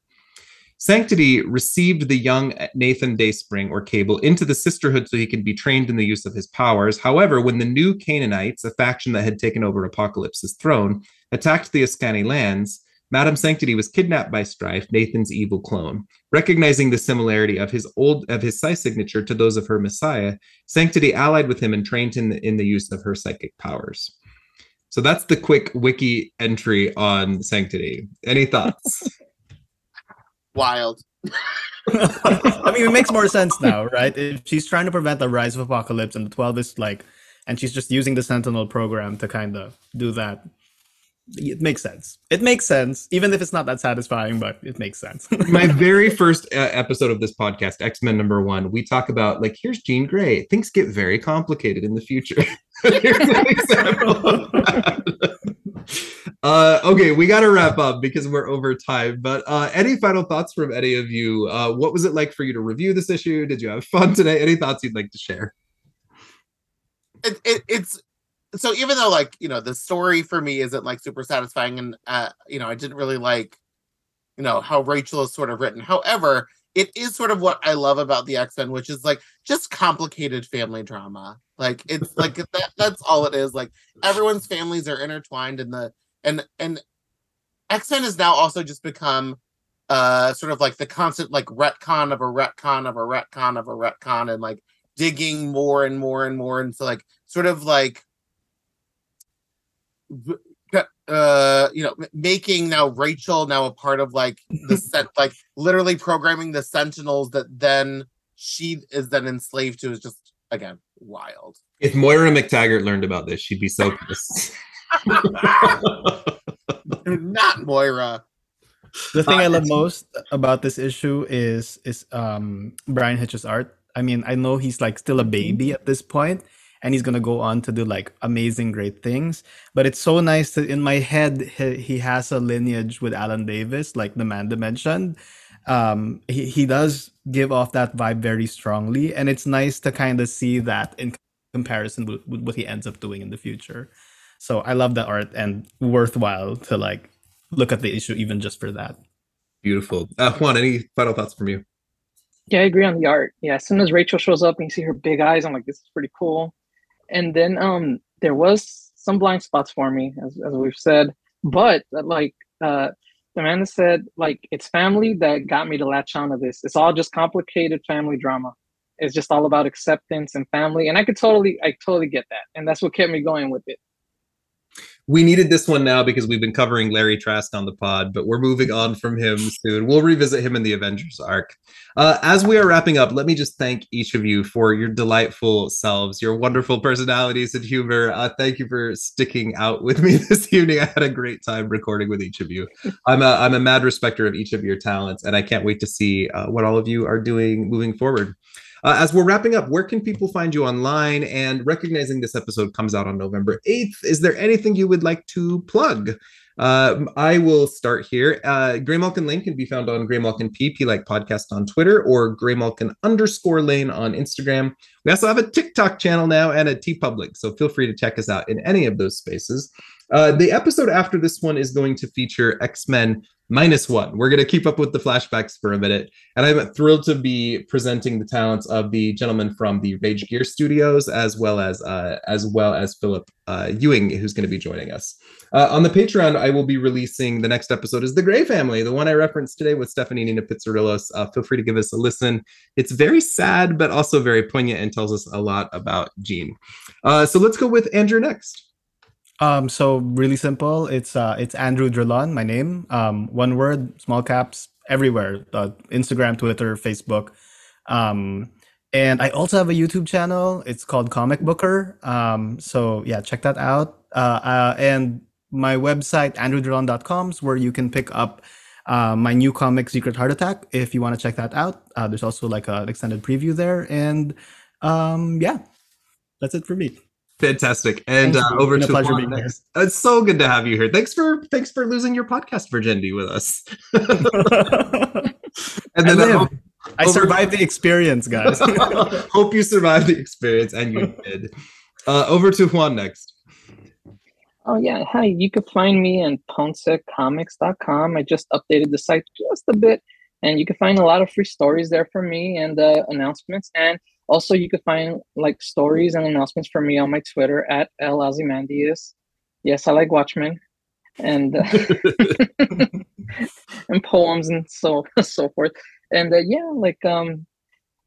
Sanctity received the young Nathan Dayspring or Cable into the sisterhood so he could be trained in the use of his powers. However, when the new Canaanites, a faction that had taken over Apocalypse's throne, attacked the Askani lands, Madam Sanctity was kidnapped by Strife, Nathan's evil clone. Recognizing the similarity of his old of his psi signature to those of her Messiah, Sanctity allied with him and trained him in the use of her psychic powers. So that's the quick wiki entry on Sanctity. Any thoughts? wild. I mean, it makes more sense now, right? If she's trying to prevent the rise of apocalypse, and the twelve is like, and she's just using the Sentinel program to kind of do that. It makes sense. It makes sense, even if it's not that satisfying, but it makes sense. My very first uh, episode of this podcast, X Men number one, we talk about like, here's Jean Grey. Things get very complicated in the future. here's an example. Uh, okay, we got to wrap up because we're over time. But uh, any final thoughts from any of you? Uh, what was it like for you to review this issue? Did you have fun today? Any thoughts you'd like to share? It, it, it's so even though like you know the story for me isn't like super satisfying, and uh, you know I didn't really like you know how Rachel is sort of written. However, it is sort of what I love about the X Men, which is like just complicated family drama. Like it's like that, that's all it is. Like everyone's families are intertwined in the and and X-Men has now also just become uh sort of like the constant like retcon of a retcon of a retcon of a retcon and like digging more and more and more into like sort of like uh you know making now Rachel now a part of like the set like literally programming the sentinels that then she is then enslaved to is just again wild. If Moira McTaggart learned about this, she'd be so pissed. Not Moira. The thing Uh, I love most about this issue is is um Bryan Hitch's art. I mean, I know he's like still a baby at this point, and he's gonna go on to do like amazing, great things. But it's so nice that in my head he, he has a lineage with Alan Davis, like the man mentioned. Um, he he does give off that vibe very strongly, and it's nice to kind of see that in comparison with, with what he ends up doing in the future. So I love the art and worthwhile to like look at the issue even just for that. Beautiful. Uh, Juan, any final thoughts from you? Yeah, I agree on the art. Yeah, as soon as Rachel shows up and you see her big eyes, I'm like, this is pretty cool. And then um there was some blind spots for me, as, as we've said, but uh, like uh Amanda said, like it's family that got me to latch on to this. It's all just complicated family drama. It's just all about acceptance and family. And I could totally I totally get that. And that's what kept me going with it. We needed this one now because we've been covering Larry Trask on the pod, but we're moving on from him soon. We'll revisit him in the Avengers arc. Uh, as we are wrapping up, let me just thank each of you for your delightful selves, your wonderful personalities and humor. Uh, thank you for sticking out with me this evening. I had a great time recording with each of you. I'm a I'm a mad respecter of each of your talents, and I can't wait to see uh, what all of you are doing moving forward. Uh, as we're wrapping up, where can people find you online? And recognizing this episode comes out on November 8th, is there anything you would like to plug? Um, I will start here. Uh, Grey Malkin Lane can be found on Grey Malkin PP like podcast on Twitter or Grey Malkin underscore Lane on Instagram. We also have a TikTok channel now and a TeePublic, so feel free to check us out in any of those spaces. Uh, the episode after this one is going to feature X Men minus one. We're going to keep up with the flashbacks for a minute. And I'm thrilled to be presenting the talents of the gentleman from the Rage Gear Studios, as well as uh, as well as Philip uh, Ewing, who's going to be joining us. Uh, on the Patreon, I will be releasing the next episode is the Grey Family, the one I referenced today with Stephanie Nina Pizzarillos. Uh, feel free to give us a listen. It's very sad, but also very poignant and tells us a lot about Jean. Uh, so let's go with Andrew next. Um, so really simple. It's uh, it's Andrew Drilon, my name. Um, one word, small caps, everywhere. Uh, Instagram, Twitter, Facebook. Um, and I also have a YouTube channel. It's called Comic Booker. Um, so yeah, check that out. Uh, uh, and my website, andrewdrilon.com, is where you can pick up uh, my new comic, Secret Heart Attack, if you want to check that out. Uh, there's also like an extended preview there. And um, yeah, that's it for me. Fantastic. And uh, over to pleasure Juan being here. It's so good to have you here. Thanks for thanks for losing your podcast virginity with us. and I then live. uh, I Over- survived the experience, guys. hope you survived the experience, and you did. Uh, over to Juan next. Oh yeah, hi. You can find me on poncecomics.com. I just updated the site just a bit, and you can find a lot of free stories there for me and uh, announcements. And also, you can find like stories and announcements from me on my Twitter at L Ozymandias. Yes, I like Watchmen, and uh, and poems and so so forth. And uh, yeah, like um,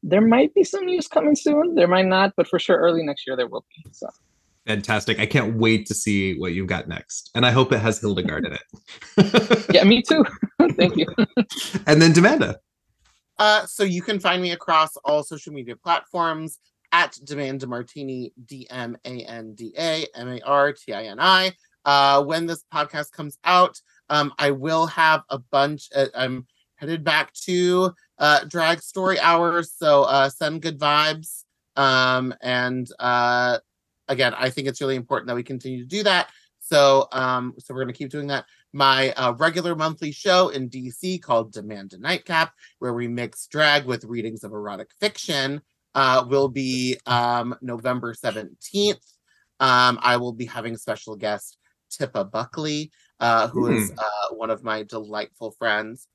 there might be some news coming soon. There might not, but for sure, early next year there will be. So. Fantastic. I can't wait to see what you've got next. And I hope it has Hildegard in it. Yeah, me too. Thank you. and then Demanda. Uh, so you can find me across all social media platforms at Dmanda Martini, D M A N D A M A R T I N I. Uh, when this podcast comes out, um, I will have a bunch. Uh, I'm headed back to uh, Drag Story Hours, so uh, send good vibes. Um, and uh, again, I think it's really important that we continue to do that. So, um, so we're going to keep doing that. My uh, regular monthly show in DC called Demand a Nightcap where we mix drag with readings of erotic fiction, uh, will be um, November 17th. Um, I will be having special guest Tippa Buckley, uh, who is uh, one of my delightful friends.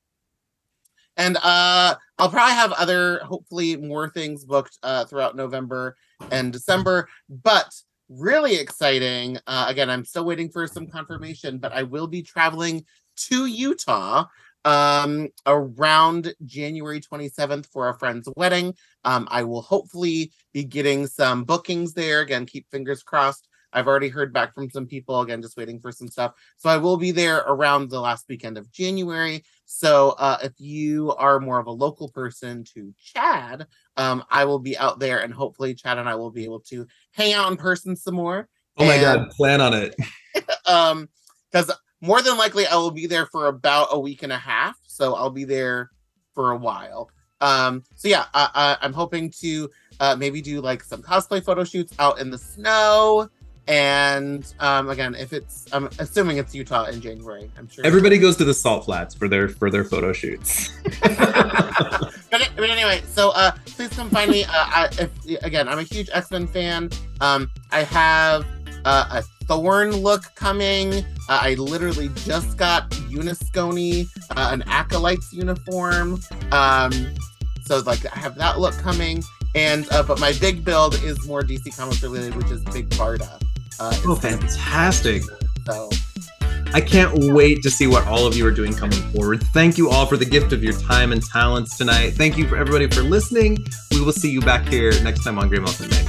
And uh, I'll probably have other, hopefully, more things booked uh, throughout November and December. But really exciting. Uh, again, I'm still waiting for some confirmation, but I will be traveling to Utah um around January 27th for a friend's wedding. Um I will hopefully be getting some bookings there. Again, keep fingers crossed. I've already heard back from some people. Again, just waiting for some stuff. So I will be there around the last weekend of January. So uh, if you are more of a local person to Chad, um, I will be out there, and hopefully Chad and I will be able to hang out in person some more. Oh my And, god, plan on it. Um, because more than likely I will be there for about a week and a half. So I'll be there for a while. Um, so yeah, I, I, I'm hoping to uh, maybe do like some cosplay photo shoots out in the snow. And um, again, if it's, I'm assuming it's Utah in January. I'm sure Everybody goes to the salt flats for their for their photo shoots. but, but anyway, so uh, please come find me. Uh, I, if, again, I'm a huge X Men fan. Um, I have uh, a Xorn look coming. Uh, I literally just got Uniscony, uh, an Acolyte's uniform. Um, so like I have that look coming. And uh, but my big build is more DC Comics related, which is Big Barda. Uh, Oh, fantastic. So I can't wait to see what all of you are doing coming forward. Thank you all for the gift of your time and talents tonight. Thank you for everybody for listening. We will see you back here next time on Grey Malkin Lane.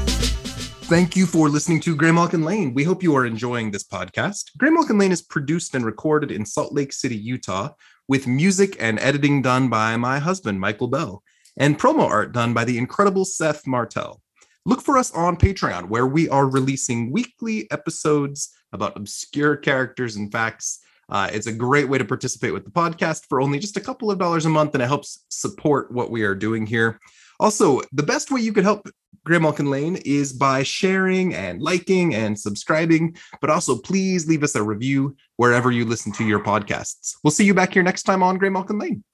Thank you for listening to Grey Malkin Lane. We hope you are enjoying this podcast. Grey Malkin Lane is produced and recorded in Salt Lake City, Utah, with music and editing done by my husband, Michael Bell, and promo art done by the incredible Seth Martell. Look for us on Patreon, where we are releasing weekly episodes about obscure characters and facts. Uh, it's a great way to participate with the podcast for only just a couple of dollars a month, and it helps support what we are doing here. Also, the best way you could help Grey Malkin Lane is by sharing and liking and subscribing, but also please leave us a review wherever you listen to your podcasts. We'll see you back here next time on Grey Malkin Lane.